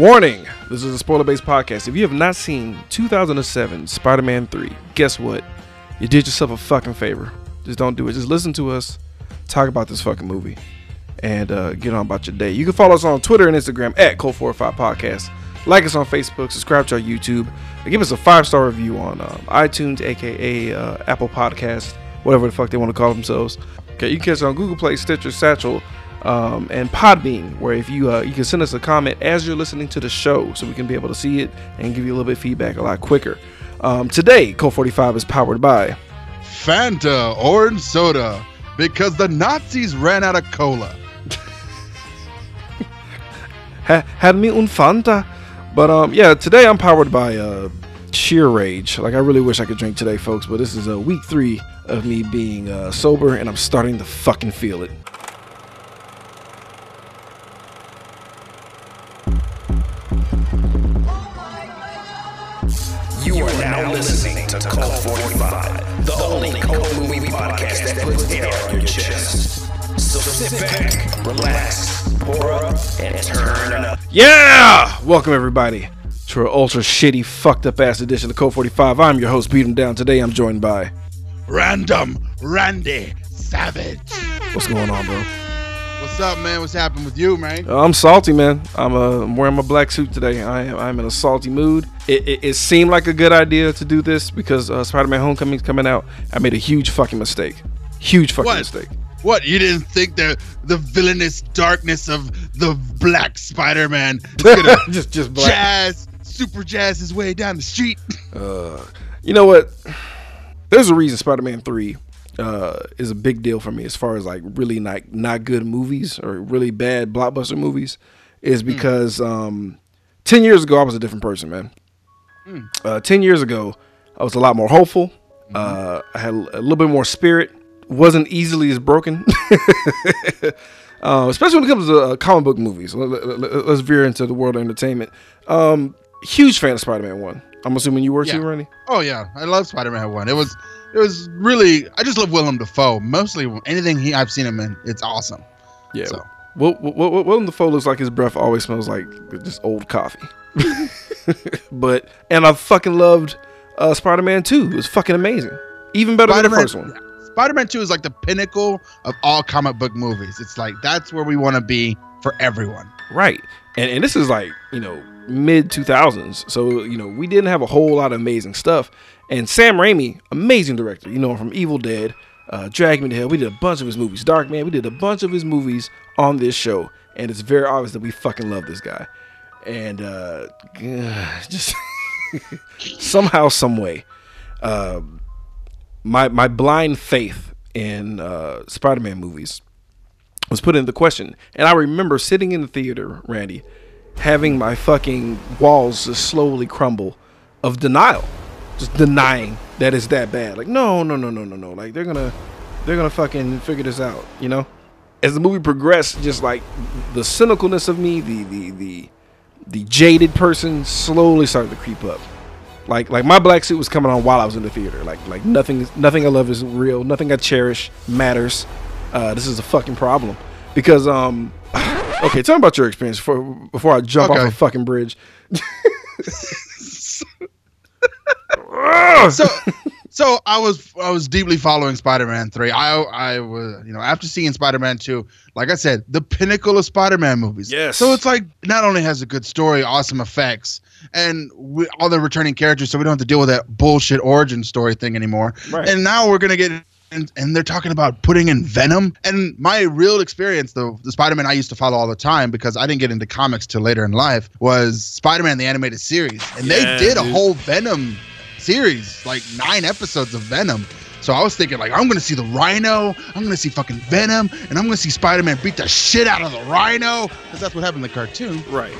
Warning! This is a spoiler based podcast. If you have not seen 2007 Spider Man 3, guess what? You did yourself a fucking favor. Just don't do it. Just listen to us talk about this fucking movie and uh, get on about your day. You can follow us on Twitter and Instagram at Cult45 Podcast. Like us on Facebook, subscribe to our YouTube, and give us a five star review on um, iTunes, aka uh, Apple Podcast, whatever the fuck they want to call themselves. Okay, you can catch us on Google Play, Stitcher, Satchel, um, and Podbean, where if you uh, you can send us a comment as you're listening to the show, so we can be able to see it and give you a little bit of feedback a lot quicker. Um, today, Cult 45 is powered by Fanta orange soda because the Nazis ran out of cola. had me un Fanta. But um, yeah, today I'm powered by uh, sheer rage. Like I really wish I could drink today, folks. But this is uh, week three of me being uh, sober, and I'm starting to fucking feel it. Cult 45, the only cult movie podcast that puts air on your chest. So sit back, relax, pour up, and turn up. Yeah! Welcome everybody to our ultra shitty, fucked up ass edition of Cult 45. I'm your host, Beat 'em Down. Today I'm joined by. Random Randy Savage. What's going on, bro? What's up, man? What's happening with you, man? Uh, I'm salty, man. I'm, uh, I'm wearing my black suit today. I am, I'm in a salty mood. It, it, it seemed like a good idea to do this because uh, Spider-Man: Homecoming's coming out. I made a huge fucking mistake. Huge fucking What? mistake. What? You didn't think the the villainous darkness of the Black Spider-Man just just black. jazz, super jazz his way down the street? Uh, you know what? There's a reason Spider-Man Three uh, is a big deal for me as far as like really not not good movies or really bad blockbuster movies, is because um, ten years ago I was a different person, man. Uh, ten years ago I was a lot more hopeful. Uh, I had a little bit more spirit. wasn't easily as broken. uh, especially when it comes to uh, comic book movies. Let, us veer into the world of entertainment. Um, huge fan of Spider-Man One. I'm assuming you were Yeah. too, Randy. Oh yeah, I love Spider-Man one. It was it was really I just love Willem Dafoe. Mostly anything he I've seen him in, it's awesome. Yeah. So. Will, Will, Will, Willem Dafoe looks like his breath always smells like just old coffee. but and I fucking loved uh, Spider-Man 2. It was fucking amazing. Even better than the first one. Spider-Man 2 is like the pinnacle of all comic book movies. It's like that's where we want to be for everyone. Right. And and this is like, you know, mid 2000s. So, you know, we didn't have a whole lot of amazing stuff. And Sam Raimi, amazing director, you know, from Evil Dead, uh, Drag Me to Hell. We did a bunch of his movies. Dark Man, we did a bunch of his movies on this show. And it's very obvious that we fucking love this guy. And uh just somehow, some way, uh, my my blind faith in uh, Spider-Man movies was put into question. And I remember sitting in the theater, Randy, having my fucking walls just slowly crumble of denial. Just denying that it's that bad. Like, no, no, no, no, no, no. Like they're gonna they're gonna fucking figure this out, you know? As the movie progressed, just like the cynicalness of me, the the the the jaded person slowly started to creep up. Like like my black suit was coming on while I was in the theater. Like like nothing nothing I love is real. Nothing I cherish matters. Uh, this is a fucking problem because um. Okay, tell me about your experience before before I jump off Okay. a fucking bridge. So so I was I was deeply following Spider-Man 3. I I was you know after seeing Spider-Man 2, like I said, the pinnacle of Spider-Man movies. Yes. So it's like not only has a good story, awesome effects, and we, all the returning characters, so we don't have to deal with that bullshit origin story thing anymore. Right. And now we're gonna get. And, and they're talking about putting in Venom. And my real experience, the, the Spider Man I used to follow all the time because I didn't get into comics till later in life, was Spider Man the animated series. And Yeah, they did a whole Venom series, like nine episodes of Venom. So I was thinking, like, I'm gonna see the Rhino, I'm gonna see fucking Venom, and I'm gonna see Spider-Man beat the shit out of the Rhino, because that's what happened in the cartoon. Right.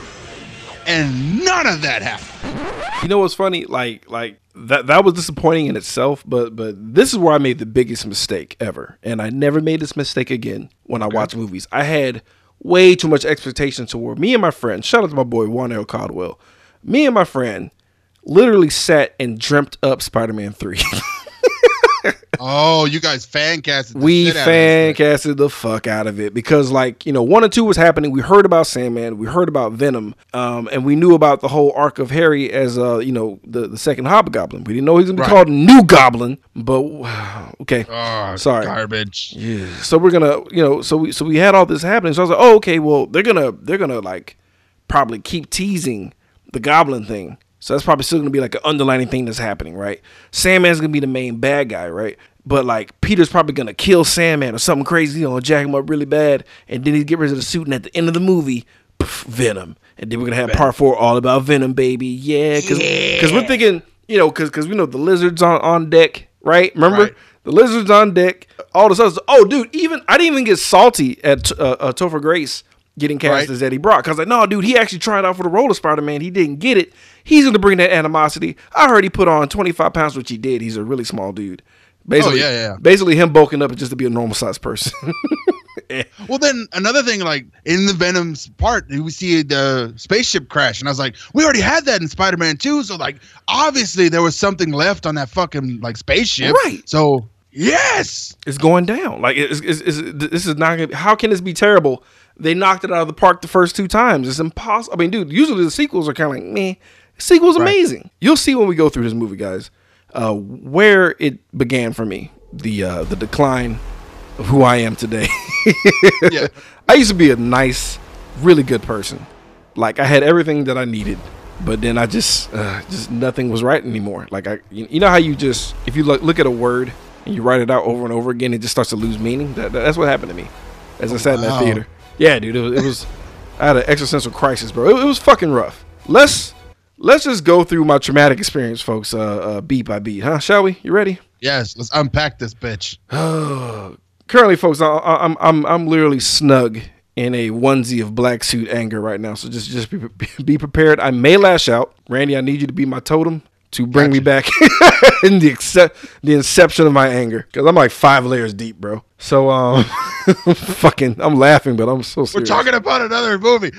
And none of that happened. You know what's funny? Like like that that was disappointing in itself, but but this is where I made the biggest mistake ever. And I never made this mistake again when I watch movies. I had way too much expectation toward me and my friend. Shout out to my boy Juan L. Caldwell. Me and my friend literally sat and dreamt up Spider-Man 3. Oh, you guys fan casted. the we shit out of fan casted the fuck out of it because like you know one and two was happening we heard about sandman we heard about venom um, and we knew about the whole arc of harry as uh you know the, the second hobgoblin we didn't know he was gonna be Right. called new goblin but okay Oh, Sorry. garbage. yeah. So we're gonna, you know, so we so we had all this happening. So I was like, oh, okay, well, they're gonna they're gonna like probably keep teasing the goblin thing. So that's probably still gonna be like an underlining thing that's happening, right? Sandman's gonna be the main bad guy, right? But like Peter's probably gonna kill Sandman or something crazy, you know, jack him up really bad, and then he get rid of the suit, and at the end of the movie, pff, Venom, and then we're gonna have part four all about Venom, baby, yeah, because we're thinking, you know, because because we know the lizards on on deck, right? Remember? Right. The lizards on deck. All this other stuff. Oh, dude, even I didn't even get salty at uh, uh, Topher Grace getting cast Right. as Eddie Brock. Cause like, no, dude, he actually tried out for the role of Spider Man. He didn't get it. He's gonna bring that animosity. I heard he put on 25 pounds, which he did. He's a really small dude. Basically, Oh, yeah, yeah. Basically, him bulking up just to be a normal sized person. Well, then another thing, like in the Venom's part, we see the spaceship crash, and I was like, we already had that in Spider-Man 2, so like obviously there was something left on that fucking like spaceship, Right. So yes, it's going down. Like it's, it's, it's, this is not. Gonna, how can this be terrible? They knocked it out of the park the first two times. It's impossible. I mean, dude, usually the sequels are kind of like meh. Sequel's amazing. You'll see when we go through this movie, guys, uh, where it began for me. The uh, the decline of who I am today. yeah, I used to be a nice, really good person. Like I had everything that I needed, but then I just, uh, just nothing was right anymore. Like I, you know how you just, if you look, look at a word and you write it out over and over again, it just starts to lose meaning. That, that- that's what happened to me as I sat in that theater. Yeah, dude, it was, it was I had an existential crisis, bro. It, it was fucking rough. Let's let's just go through my traumatic experience, folks, uh, uh, beat by beat, huh? Shall we? You ready? yes. Let's unpack this bitch. currently, folks, I, I- I'm I'm I'm literally snug in a onesie of black suit anger right now. So just just be, be prepared. I may lash out, Randy. I need you to be my totem to bring me back in the accept the inception of my anger because I'm like five layers deep, bro. So um, fucking, I'm laughing, but I'm so We're talking about another movie,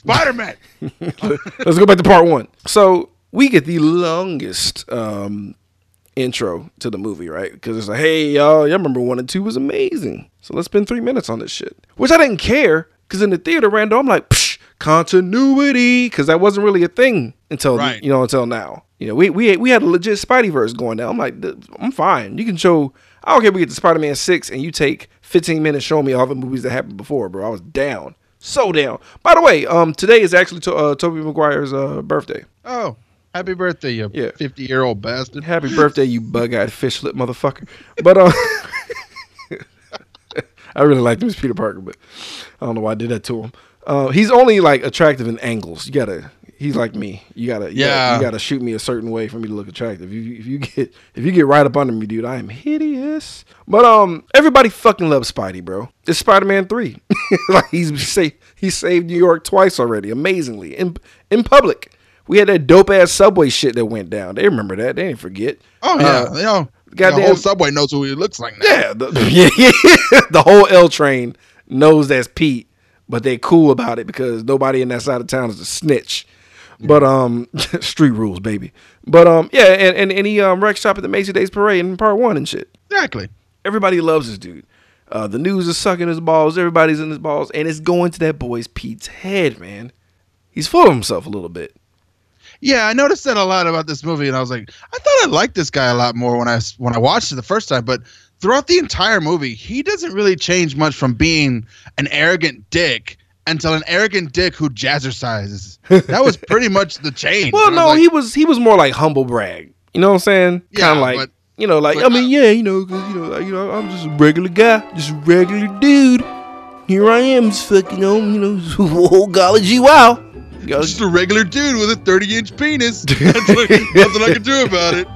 Spider-Man. Let's go back to part one. So we get the longest um, intro to the movie, right? Because it's like, hey, y'all, y'all remember one and two was amazing. So let's spend three minutes on this shit. Which I didn't care because in the theater, Randall, I'm like, Psh, continuity, because that wasn't really a thing until Right. you know until now. You know, we we we had a legit Spideyverse going down. I'm like, I'm fine. You can show. I don't care if we get to Spider-Man six and you take 15 minutes showing me all the movies that happened before, bro. I was down, so down. By the way, um, today is actually to, uh, Tobey Maguire's uh, birthday. Oh, happy birthday, you Yeah. 50-year-old bastard. Happy birthday, you bug-eyed fish lip motherfucker. But uh, I really liked him as Peter Parker, but I don't know why I did that to him. Uh, he's only like attractive in angles. You gotta. He's like me. You gotta. You Yeah. Gotta, you gotta shoot me a certain way for me to look attractive. If you, if you get if you get right up under me, dude, I am hideous. But um, everybody fucking loves Spidey, bro. It's Spider Man three. like he's sa- he saved New York twice already, amazingly in in public. We had that dope ass subway shit that went down. They remember that. They didn't forget. Oh yeah, Uh, you know, the goddamn- whole subway knows who he looks like now. Yeah, the, yeah, yeah. the whole L train knows that's Pete, but they cool about it because nobody in that side of town is a snitch. But um, street rules, baby. But um, yeah, and and, and he um wreck shop at the Macy Days Parade in part one and shit. Exactly. Everybody loves this dude. Uh, the news is sucking his balls. Everybody's in his balls, and it's going to that boy's Pete's head, man. He's full of himself a little bit. Yeah, I noticed that a lot about this movie, and I was like, I thought I liked this guy a lot more when I when I watched it the first time. But throughout the entire movie, he doesn't really change much from being an arrogant dick until an arrogant dick who jazzercises. That was pretty much the change. Well, no, like, he was he was more like humble brag. You know what I'm saying? Yeah, kind of like but- you know, like but I mean, I- yeah, you know, 'cause, you know, you know, I'm just a regular guy, just a regular dude. Here I am, just fucking on, you know, whole golly gee wow. Just a regular dude with a 30 inch penis. That's like, nothing I can do about it.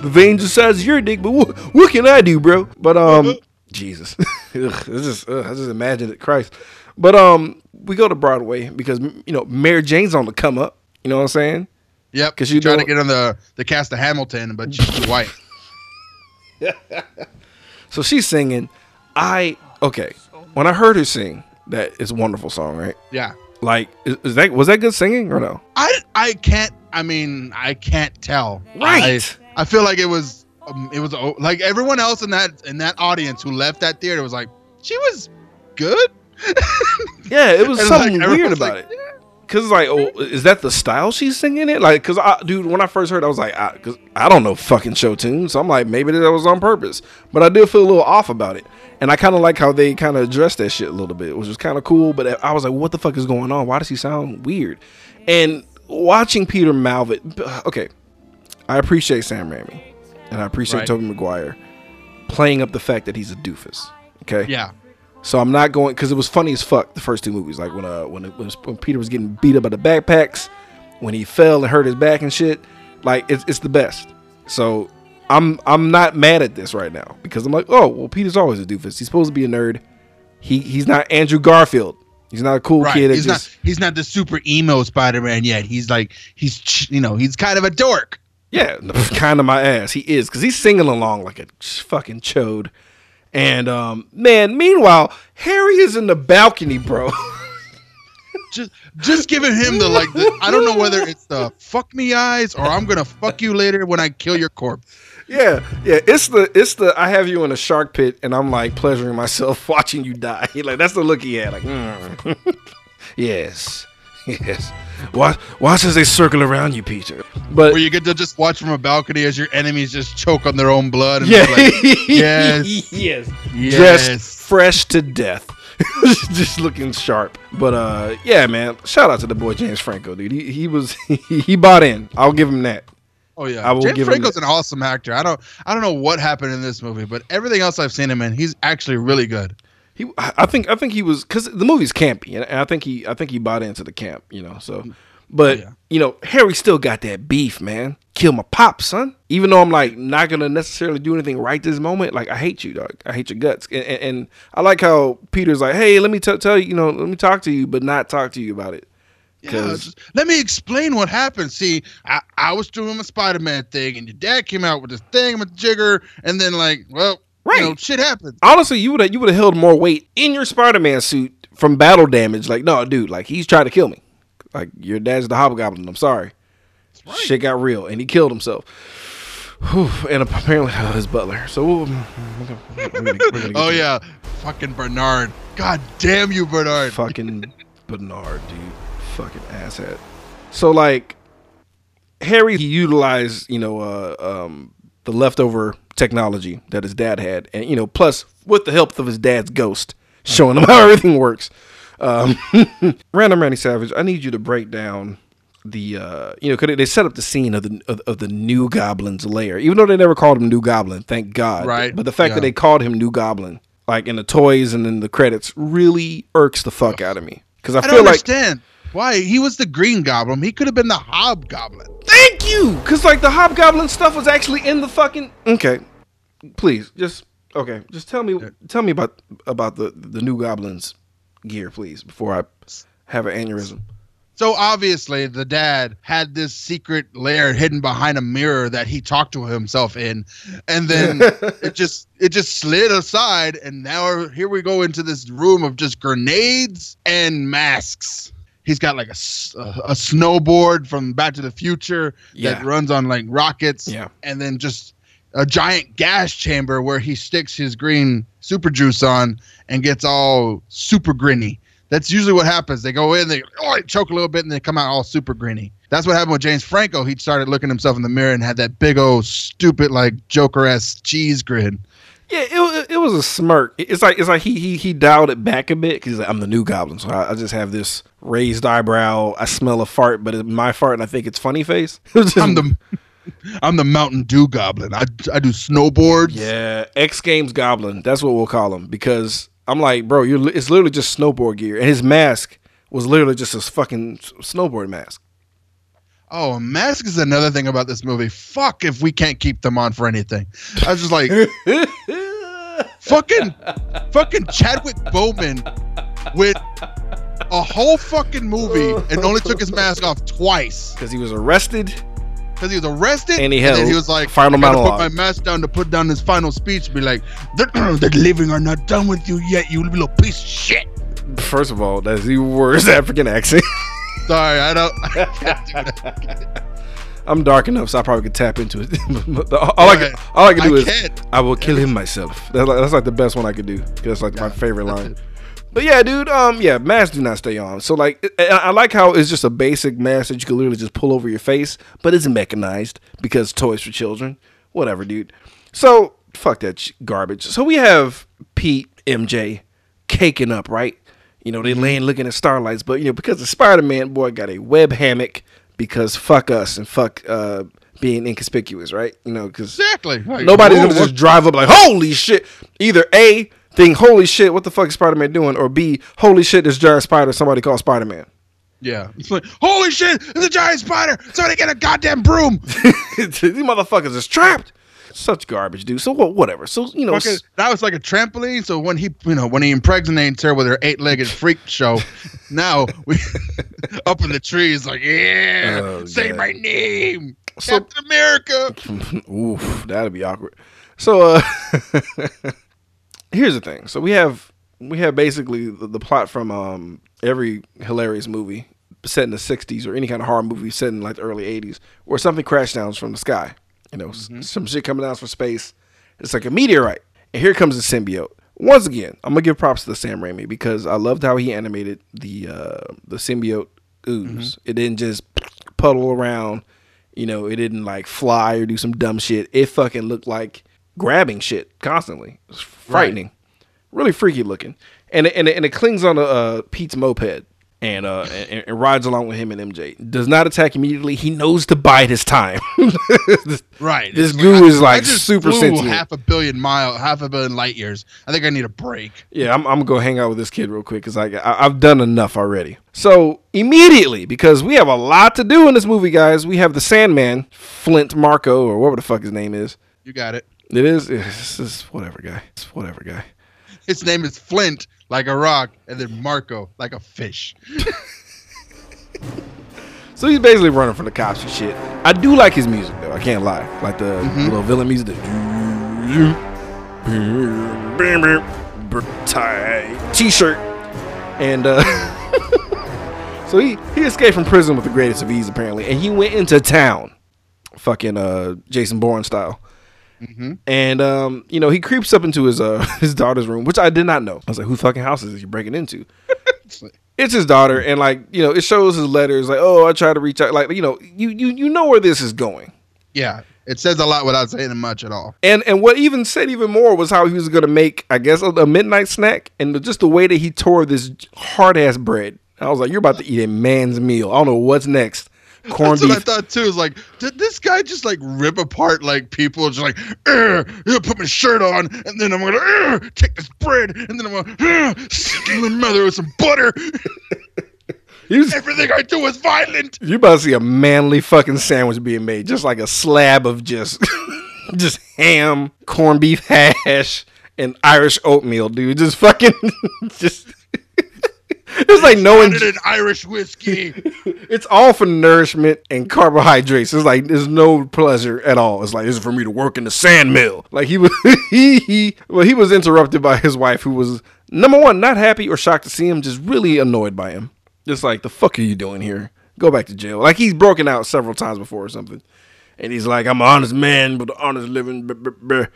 the veins the size of your dick, but what, what can I do, bro? But um, Jesus, Ugh, this is ugh, I just imagine it, Christ. But um, we go to Broadway because you know Mary Jane's on the come up. You know what I'm saying? Yep. Because you trying to get on the the cast of Hamilton, but she's too white. So she's singing. I okay. When I heard her sing, that is a wonderful song, right? Yeah. Like, is, is that was that good singing or no? I I can't. I mean, I can't tell. Right. I, I feel like it was um, it was oh, like everyone else in that in that audience who left that theater was like, she was good. Yeah, it was And, something like, weird about like, it. Cause like, oh, is that the style she's singing it? Like, cause I, dude, when I first heard, it, I was like, I, cause I don't know fucking show tunes. So I'm like, maybe that was on purpose. But I did feel a little off about it, and I kind of like how they kind of addressed that shit a little bit, which was kind of cool. But I was like, what the fuck is going on? Why does he sound weird? And watching Peter Malvit, okay, I appreciate Sam Raimi, and I appreciate Right. Tobey Maguire playing up the fact that he's a doofus. Okay, Yeah. So I'm not going because it was funny as fuck the first two movies. Like when uh when it was when Peter was getting beat up by the backpacks, when he fell and hurt his back and shit. Like it's it's the best. So I'm I'm not mad at this right now because I'm like oh well Peter's always a doofus. He's supposed to be a nerd. He he's not Andrew Garfield. He's not a cool Right. kid. He's just, not he's not the super emo Spider-Man yet. He's like he's you know, he's kind of a dork. Yeah, kind of my ass. He is because he's singing along like a fucking chode. And um, man, meanwhile, Harry is in the balcony, bro. Just just giving him the like the, I don't know whether it's the fuck me eyes or I'm going to fuck you later when I kill your corpse. Yeah, yeah. It's the it's the I have you in a shark pit and I'm like pleasuring myself watching you die. Like that's the look he had. Like, mm. yes, yes. Watch watch as they circle around you, Peter. But Where you get to just watch from a balcony as your enemies just choke on their own blood and yeah, be like, yes. yes, yes. dressed fresh to death. just looking sharp. But uh yeah, man. Shout out to the boy James Franco, dude. He he was he, he bought in. I'll give him that. Oh yeah, I will James give him Franco's that. an awesome actor. I don't, I don't know what happened in this movie, but everything else I've seen him in, he's actually really good. He, I think, I think he was because the movie's campy, and I think he, I think he bought into the camp, you know. So, but Yeah. you know, Harry still got that beef, man. Kill my pop, son. Even though I'm like not gonna necessarily do anything right this moment, like I hate you, dog. I hate your guts, and, and, and I like how Peter's like, hey, let me t- tell you, you know, let me talk to you, but not talk to you about it. Yeah, just- let me explain what happened. See, I, I was doing my Spider-Man thing, and your dad came out with this thing with Jigger, and then like, well, you know, Right. shit happens. Honestly, you would have you would have held more weight in your Spider-Man suit from battle damage. Like, no, dude, like he's trying to kill me. Like your dad's the Hobgoblin. I'm sorry. right. Shit got real, and he killed himself. Whew, and apparently uh, his butler. So we'll, we're gonna, we're gonna get Oh to yeah, fucking Bernard. God damn you, Bernard. fucking Bernard, dude, fucking asshat. So like, Harry he utilized you know uh, um, the leftover technology that his dad had, and you know plus with the help of his dad's ghost, showing him how everything works. Um, Random Randy Savage, I need you to break down the uh, you know because they set up the scene of the of, of the new Goblin's lair, even though they never called him New Goblin, thank God. Right, But the fact yeah. that they called him New Goblin, like in the toys and in the credits, really irks the fuck out of me because I, I feel don't like understand why he was the Green Goblin. He could have been the Hobgoblin. thank you because like the Hobgoblin stuff was actually in the fucking okay. Please just okay, just tell me tell me about about the the New Goblin's gear, please, before I have an aneurysm. So obviously, the dad had this secret lair hidden behind a mirror that he talked to himself in, and then it just it just slid aside, and now here we go into this room of just grenades and masks. He's got like a, a snowboard from Back to the Future Yeah. that runs on like rockets, Yeah. and then just a giant gas chamber where he sticks his green super juice on and gets all super grinny. That's usually what happens. They go in, they oh, they choke a little bit, and they come out all super grinny. That's what happened with James Franco. He started looking himself in the mirror and had that big old stupid like Joker ass cheese grin. Yeah, it, it was a smirk. It's like it's like he he he dialed it back a bit because like, I'm the new goblin, so I, I just have this raised eyebrow. I smell a fart, but it's my fart, and I think it's funny face. It just- I'm the I'm the Mountain Dew Goblin. I, I do snowboards. yeah X Games Goblin. That's what we'll call him because I'm like, bro, you're it's literally just snowboard gear, and his mask was literally just a fucking snowboard mask. Oh, mask is another thing about this movie. Fuck if we can't keep them on for anything. I was just like, fucking, fucking Chadwick Boseman with a whole fucking movie and only took his mask off twice Because he was arrested. Because he was arrested And he had he was like, final monologue. put my mask down to put down his final speech. Be like, the, the living are not done with you yet, you little piece of shit. First of all, that's the worst African accent. Sorry, I don't. I do I'm dark enough, so I probably could tap into it. all, I can, all I can do I is can't. I will kill him myself. That's like, that's like the best one I could do. That's like my favorite line. it. But yeah, dude. Um, yeah, masks do not stay on. So like, I, I like how it's just a basic mask that you can literally just pull over your face, but it's mechanized because toys for children. Whatever, dude. So fuck that sh- garbage. So we have Pete, MJ, caking up, right? You know, they laying looking at starlights, but you know, because the Spider Man boy got a web hammock because fuck us and fuck uh being inconspicuous, right? You know, because Exactly. Nobody's gonna just drive up like, holy shit. Either A, think, holy shit, what the fuck is Spider Man doing? Or B, holy shit, this giant spider somebody called Spider Man. Yeah. It's like, holy shit, it's a giant spider. Somebody get a goddamn broom. These motherfuckers is trapped. Such garbage, dude. So what? Whatever. So you know, s- that was like a trampoline. So when he, you know, when he impregnates her with her eight-legged freak show, now we up in the trees, like, yeah, Oh, say God. my name, So- Captain America. oof, that'd be awkward. So uh, here's the thing. So we have we have basically the, the plot from um every hilarious movie set in the 60s or any kind of horror movie set in like the early 80s where something crash downs from the sky. You know, s- some shit coming down from space. It's like a meteorite. And here comes the symbiote. Once again, I'm gonna give props to the Sam Raimi because I loved how he animated the uh, the symbiote ooze. It didn't just puddle around. You know, it didn't like fly or do some dumb shit. It fucking looked like grabbing shit constantly. It was frightening, really freaky looking. And it, and it, and it clings on a uh, Pete's moped and uh and, and rides along with him and MJ. Does not attack immediately. He knows to bide his time. Right. This It's goo I- is, like, I super sensitive. Half a billion mile, half a billion light years. I think I need a break. Yeah, I'm, I'm gonna go hang out with this kid real quick because I, I I've done enough already. So immediately, because we have a lot to do in this movie, guys, we have the Sandman, Flint Marko, or whatever the fuck his name is. You got it. It is, it's just whatever guy. It's whatever guy. His name is Flint, like a rock, and then Marco, like a fish. So he's basically running from the cops and shit. I do like his music though. I can't lie. Like the little villain music. The t-shirt, and uh, so he he escaped from prison with the greatest of ease apparently, and he went into town, fucking uh Jason Bourne style. And um, you know, he creeps up into his uh his daughter's room, which I did not know. I was like, "Who fucking house is this you breaking into?" it's his daughter, and like you know, it shows his letters. Like, oh, I try to reach out. Like, you know, you you you know where this is going. Yeah, it says a lot without saying much at all. And and what even said even more was how he was gonna make, I guess, a, a midnight snack, and just the way that he tore this hard ass bread. I was like, you're about to eat a man's meal. I don't know what's next. Corned That's what I thought too. Is like, did this guy just like rip apart like people? Just like, "Ugh, yeah, put my shirt on, and then I'm gonna take this bread, and then I'm gonna "Ugh, stick my mother with some butter. Was, Everything I do is violent. you about to see a manly fucking sandwich being made, just like a slab of just just ham, corned beef hash, and Irish oatmeal, dude. Just fucking just. It's like no an Irish whiskey. it's all for nourishment and carbohydrates. It's like there's no pleasure at all. It's like this is for me to work in the sand mill. Like he was he, he well he was interrupted by his wife who was number one not happy or shocked to see him, just really annoyed by him. Just like the fuck are you doing here? Go back to jail. Like he's broken out several times before or something. And he's like, I'm an honest man with an honest living. blah, blah, blah."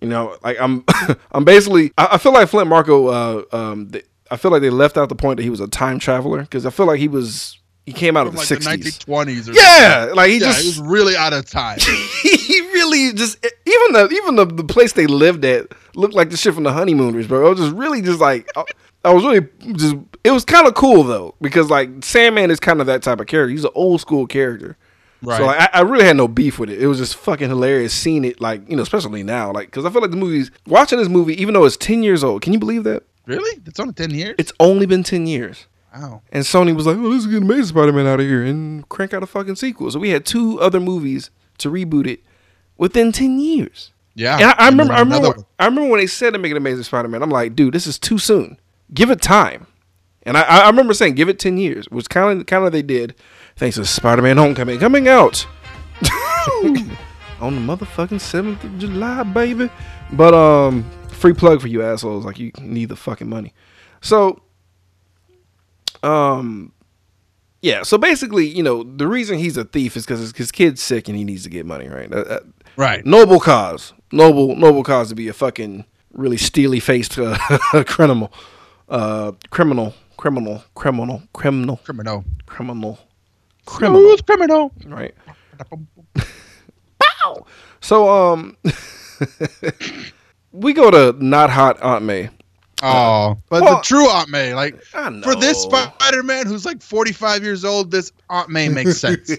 You know, like I'm, I'm basically. I, I feel like Flint Marko. Uh, um, they, I feel like they left out the point that he was a time traveler because I feel like he was. He came out of From the like the sixties. 1920s. Or Yeah, like he something. yeah, just he was really out of time. he really just even the even the, the place they lived at looked like the shit from the honeymooners, bro. It was just really just like I, I was really just it was kind of cool though because like Sandman is kind of that type of character. He's an old school character. Right. So like, I, I really had no beef with it. It was just fucking hilarious seeing it like you know especially now like because I feel like the movies watching this movie even though it's ten years old. Can you believe that really? It's only 10 years. it's only been ten years? wow. And Sony was like, "Oh, this is getting Amazing Spider-Man out of here," and crank out a fucking sequel. So we had two other movies to reboot it within ten years. Yeah. And I, I And remember, I remember, I remember when they said to make an Amazing Spider-Man. I'm like, dude, this is too soon. Give it time. And I, I remember saying, give it ten years, which kind of, kind of they did. Thanks to Spider-Man: Homecoming coming out on the motherfucking seventh of July, baby. But um, free plug for you assholes. Like you need the fucking money. So, um, Yeah, so basically, you know, the reason he's a thief is because his kid's sick and he needs to get money, right? That- Right. noble cause, noble, noble cause to be a fucking really steely faced uh, criminal, uh, criminal, criminal, criminal, criminal, Criminal. criminal, criminal, criminal. right? Bow. So, um, we go to not hot Aunt May. Oh, but well- the true Aunt May, like I know. for this Spider Man who's like 45 years old, this Aunt May makes sense.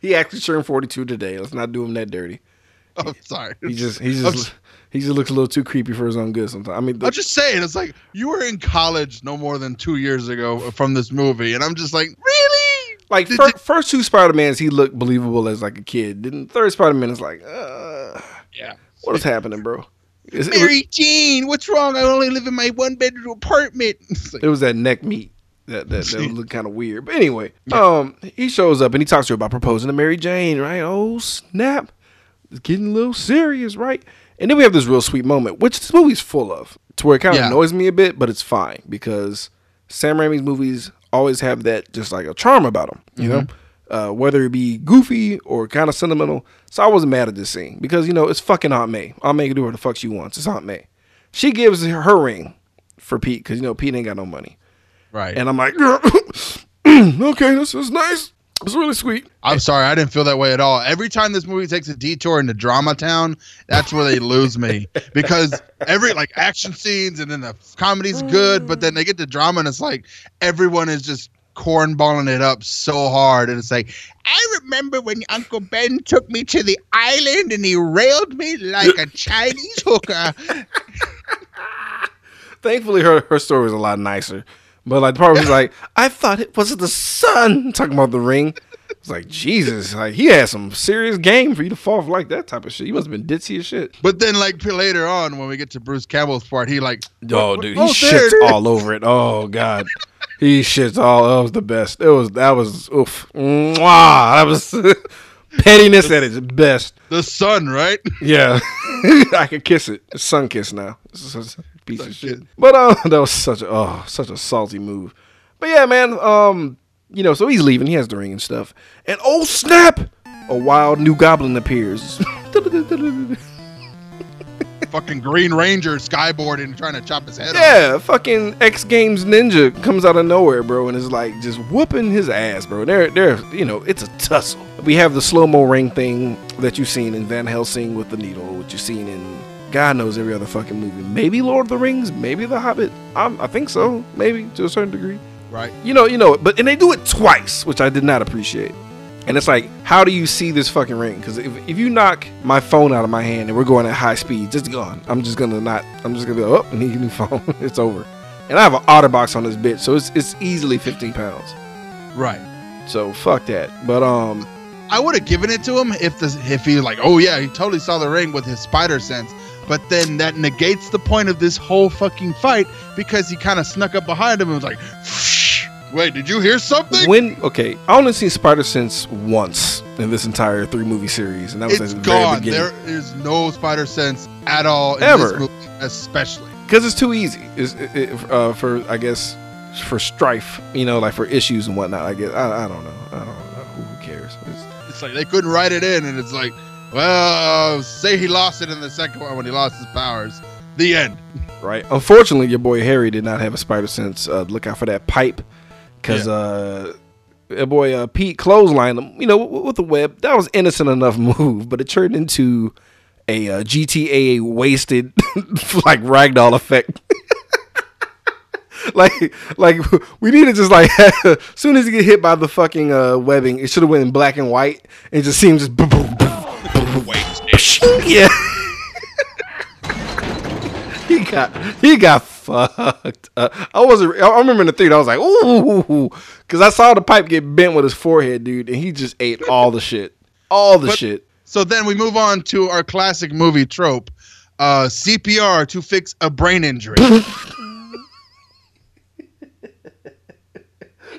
he actually turned 42 today. Let's not do him that dirty. oh, sorry. He just he I'm just he just looks a little too creepy for his own good sometimes. I mean, the, I'm just saying, it's like you were in college no more than two years ago from this movie, and I'm just like, really? like Did fir- first two Spider Mans, he looked believable as like a kid. Then the third Spider Man is like, uh, Yeah. what is happening, bro? It's- It was, Mary Jane, what's wrong? I only live in my one bedroom apartment. Like, it was that neck meat that that, that looked kind of weird. But anyway, um, he shows up and he talks to her about proposing to Mary Jane. Right? Oh snap! It's getting a little serious, right? And then we have this real sweet moment, which this movie's full of, to where it kind of Yeah. annoys me a bit, but it's fine because Sam Raimi's movies always have that just like a charm about them, you know, uh, whether it be goofy or kind of sentimental. So I wasn't mad at this scene because you know it's fucking Aunt May. Aunt May can do what the fuck she wants. It's Aunt May. She gives her, her ring for Pete because you know Pete ain't got no money, right. and I'm like, okay, this is nice. It's really sweet. I'm sorry, I didn't feel that way at all. Every time this movie takes a detour into Drama Town, that's where they lose me because every like action scenes and then the comedy's good, but then they get to drama and it's like everyone is just cornballing it up so hard, and it's like I remember when Uncle Ben took me to the island and he railed me like a Chinese hooker. Thankfully, her her story was a lot nicer. But like the part was like, I thought it was the sun. Talking about the ring. It's like Jesus, like he had some serious game for you to fall for like that type of shit. You must have been ditzy as shit. But then like later on when we get to Bruce Campbell's part, he like Oh, dude, he oh, shits all over it. Oh God, he shits all. That was the best. It was that was oof. Mwah, that was pettiness at its best. the sun, right? Yeah, I could kiss it. It's sun kiss now. It's such a piece of shit. But uh, that was such a oh, such a salty move. But yeah, man. Um, you know, so he's leaving. He has the ring and stuff. And oh snap! A wild new goblin appears. Fucking Green Ranger skyboarding trying to chop his head off. Yeah, fucking X Games Ninja comes out of nowhere, bro, and is like just whooping his ass, bro. They're they're you know, it's a tussle. We have the slow mo ring thing that you've seen in Van Helsing with the needle, which you've seen in God knows every other fucking movie. Maybe Lord of the Rings, maybe The Hobbit. I'm, I think so, maybe to a certain degree. Right. You know, you know, but and they do it twice, which I did not appreciate. And it's like, how do you see this fucking ring? Because if, if you knock my phone out of my hand and we're going at high speed, just gone. I'm just gonna not. I'm just gonna be like, oh, I need a new phone. it's over. And I have an OtterBox on this bitch, so it's it's easily 15 pounds. Right. So fuck that. But um, I would have given it to him if the if he like, oh yeah, he totally saw the ring with his spider sense. But then that negates the point of this whole fucking fight because he kind of snuck up behind him and was like, wait, did you hear something? when okay, I only seen Spider Sense once in this entire three movie series, and that was It's at the very gone. beginning. There is no spider sense at all in Ever. this movie, especially. because it's too easy. Is uh, for I guess for strife, you know, like for issues and whatnot. I guess I, I don't know. I don't know. Who, who cares? It's, It's like they couldn't write it in, and it's like, well, uh, say he lost it in the second one when he lost his powers. The end. right. Unfortunately, your boy Harry did not have a spider sense. Uh, look out for that pipe, because uh, your boy uh, Pete clotheslined him. You know, with, the web. That was innocent enough move, but it turned into a uh, GTA wasted like ragdoll effect. like like we need to just like as soon as you get hit by the fucking uh, webbing, it should have went in black and white. It just seems just boom, boom, boom, boom, yeah. He got he got fucked. I wasn't. I remember in the theater. I was like, ooh, because I saw the pipe get bent with his forehead, dude, and he just ate all the shit, all the But- shit. So then we move on to our classic movie trope uh, CPR to fix a brain injury.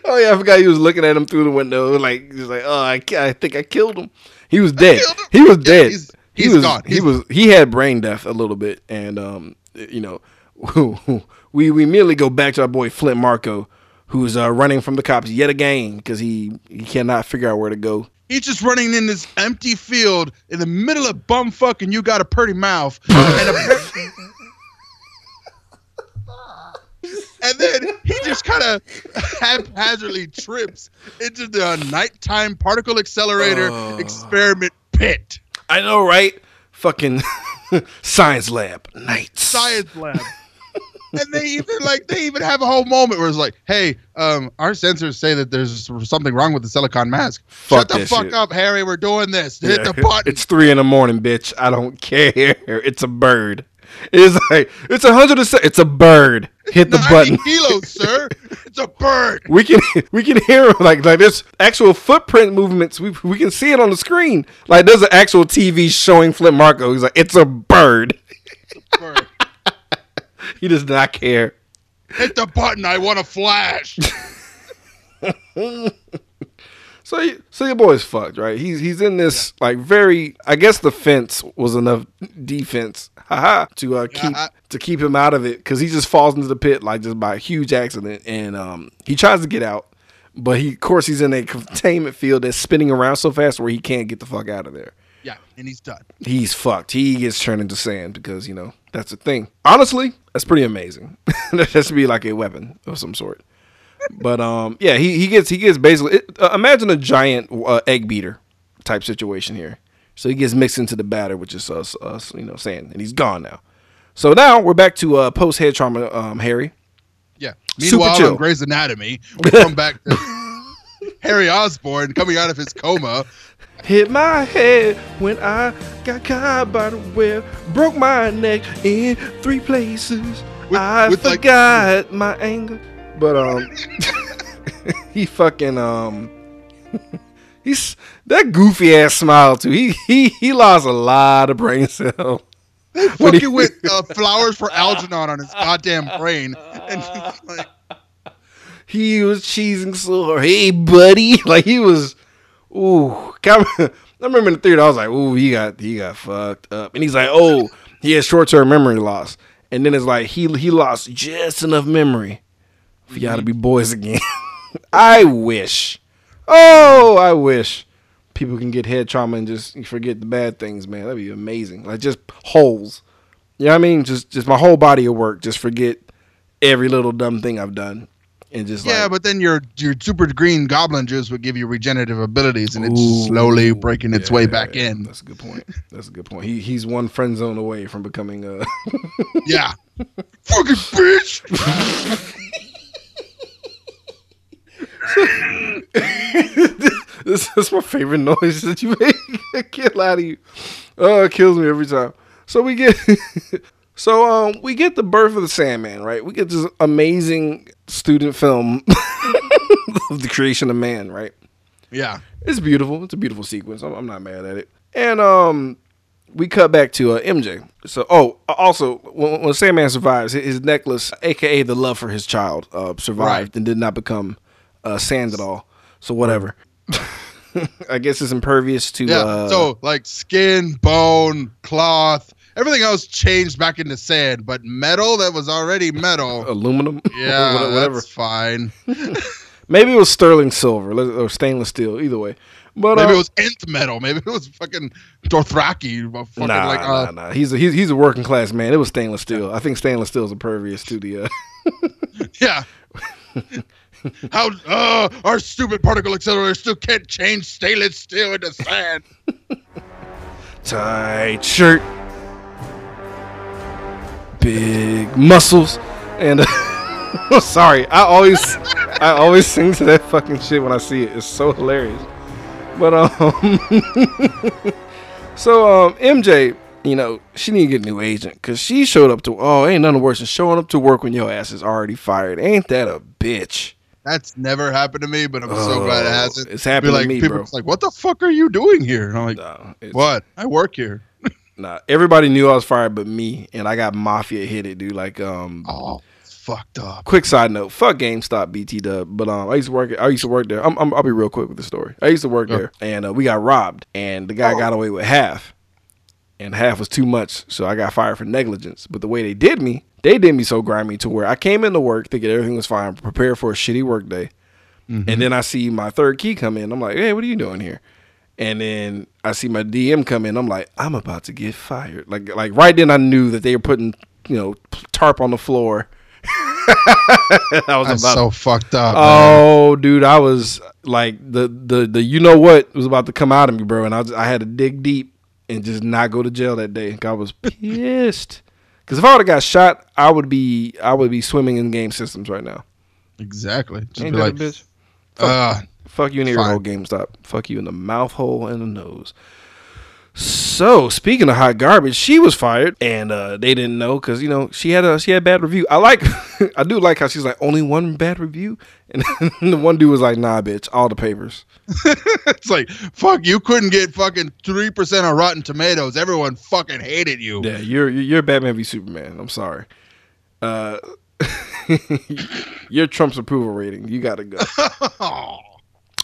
Oh yeah, I forgot he was looking at him through the window, like he's like, oh, I, I think I killed him. He was dead. He was Yeah, dead. he's- he he's was gone. he was he had brain death a little bit, and um, you know, we we immediately go back to our boy Flint Marko, who's uh, running from the cops yet again because he he cannot figure out where to go. He's just running in this empty field in the middle of bumfuck and you got a pretty mouth. and, a, and then he just kind of haphazardly trips into the nighttime particle accelerator Oh. experiment pit. I know, right? Fucking science lab nights. Science lab. and they even like they even have a whole moment where it's like, hey, um, our sensors say that there's something wrong with the silicon mask. Fuck Shut the fuck shit. up, Harry. We're doing this. Hit the button. It's three in the morning, bitch. I don't care. It's a bird. It's like it's a hundred and se- It's a bird. Hit the button. kilos, sir. It's a bird. We can we can hear like like there's actual footprint movements. We we can see it on the screen. Like there's an actual TV showing Flip Marco. He's like, it's a bird. bird. He does not care. Hit the button. I want a flash. So so your boy's fucked, right? He's he's in this like very. I guess the fence was enough defense, haha, to uh, keep Yeah. to keep him out of it because he just falls into the pit like just by a huge accident, and um he tries to get out, but he of course he's in a containment field that's spinning around so fast where he can't get the fuck out of there. yeah, and he's done. He's fucked. He gets turned into sand because you know that's the thing. Honestly, that's pretty amazing. that has to be like a weapon of some sort. But um, yeah, he, he gets he gets basically it, uh, imagine a giant uh, egg beater type situation here. So he gets mixed into the batter, which is us, us, you know, sand, and he's gone now. So now we're back to uh, post head trauma, um, Harry. Yeah. Super Meanwhile, chill. on Grey's Anatomy, we come back to Harry Osborn coming out of his coma. Hit my head when I got caught by the web. Broke my neck in three places. With- I with, like- forgot my anger. But um, he fucking um, he's that goofy ass smile too. He he he lost a lot of brain cells. When he- Fucking with uh, flowers for Algernon on his goddamn brain. And he's like, he was cheesing so hard. Hey, buddy, like he was. Ooh, I remember in the theater, I was like, "Ooh, he got he got fucked up," and he's like, "Oh, he has short term memory loss," and then it's like he he lost just enough memory for y'all to be boys again. I wish, oh, I wish people can get head trauma and just forget the bad things, man. That'd be amazing. Like just holes. You know what I mean? Just just my whole body of work. Just forget every little dumb thing I've done, and just yeah, like, but then your your super green goblin juice would give you regenerative abilities, and it's Ooh. slowly breaking its way back yeah, in. That's a good point. That's a good point. He he's one friend zone away from becoming uh, a Yeah. Fucking bitch. this is my favorite noise that you make. Get out of you. Oh, it kills me every time. So we get so um we get the birth of the Sandman, right? We get this amazing student film of the creation of man, right? Yeah. It's beautiful. It's a beautiful sequence. I'm, I'm not mad at it. And um, we cut back to uh, MJ. So, oh, also, when, when Sandman survives, his, his necklace, aka the love for his child, uh, survived Right. and did not become uh, sand at all. So, whatever. I guess it's impervious to. Yeah. Uh, so like skin, bone, cloth, everything else changed back into sand, but metal that was already metal. aluminum. Yeah, Whatever- fine. Maybe it was sterling silver or stainless steel. Either way. But Maybe uh, it was nth metal. Maybe it was fucking Dothraki. Fucking Nah, like uh, nah, nah. He's a, he's he's a working class man. It was stainless steel. I think stainless steel is impervious to the. Uh, yeah. How uh, our stupid particle accelerator still can't change stainless steel into sand. tight shirt, big muscles, and uh, sorry, I always I always sing to that fucking shit when I see it. It's so hilarious. But um, so um, MJ, you know, she need to get a new agent because she showed up to oh, ain't nothing worse than showing up to work when your ass is already fired. Ain't that a bitch? That's never happened to me, but I'm so glad it Oh, hasn't. it's happened Be to like, me, people bro. like, what the fuck are you doing here? And I'm like, No, what? I work here. Nah, everybody knew I was fired but me, and I got mafia hit it, dude. Like, um, Oh, fucked up. quick side note, fuck GameStop, BT Dub. But um, I used to work. I used to work there. I'm, I'm, I'll be real quick with the story. I used to work Yeah. there, and uh, we got robbed, and the guy Oh. got away with half. And half was too much. So I got fired for negligence. But the way they did me, they did me so grimy to where I came into work thinking everything was fine, prepared for a shitty work day. Mm-hmm. And then I see my third key come in. I'm like, hey, what are you doing here? And then I see my DM come in. I'm like, I'm about to get fired. Like, like right then I knew that they were putting, you know, tarp on the floor. I was That's about so fucked up. man. Oh, dude, I was like the the the you know what was about to come out of me, bro, and I was, I had to dig deep and just not go to jail that day. I was pissed because if I would have got shot, I would be I would be swimming in game systems right now. Exactly. Just Ain't be that like, a bitch? uh, Fuck you in the ear Fine. hole, GameStop. Fuck you in the mouth hole and the nose. So speaking of hot garbage, she was fired, and uh, they didn't know because you know she had a she had a bad review. I like, I do like how she's like only one bad review, and the one dude was like, "Nah, bitch, all the papers." it's like, fuck, you couldn't get fucking 3% on Rotten Tomatoes. Everyone fucking hated you. Yeah, you're you're Batman v Superman. I'm sorry. Uh, your Trump's approval rating. You got to go.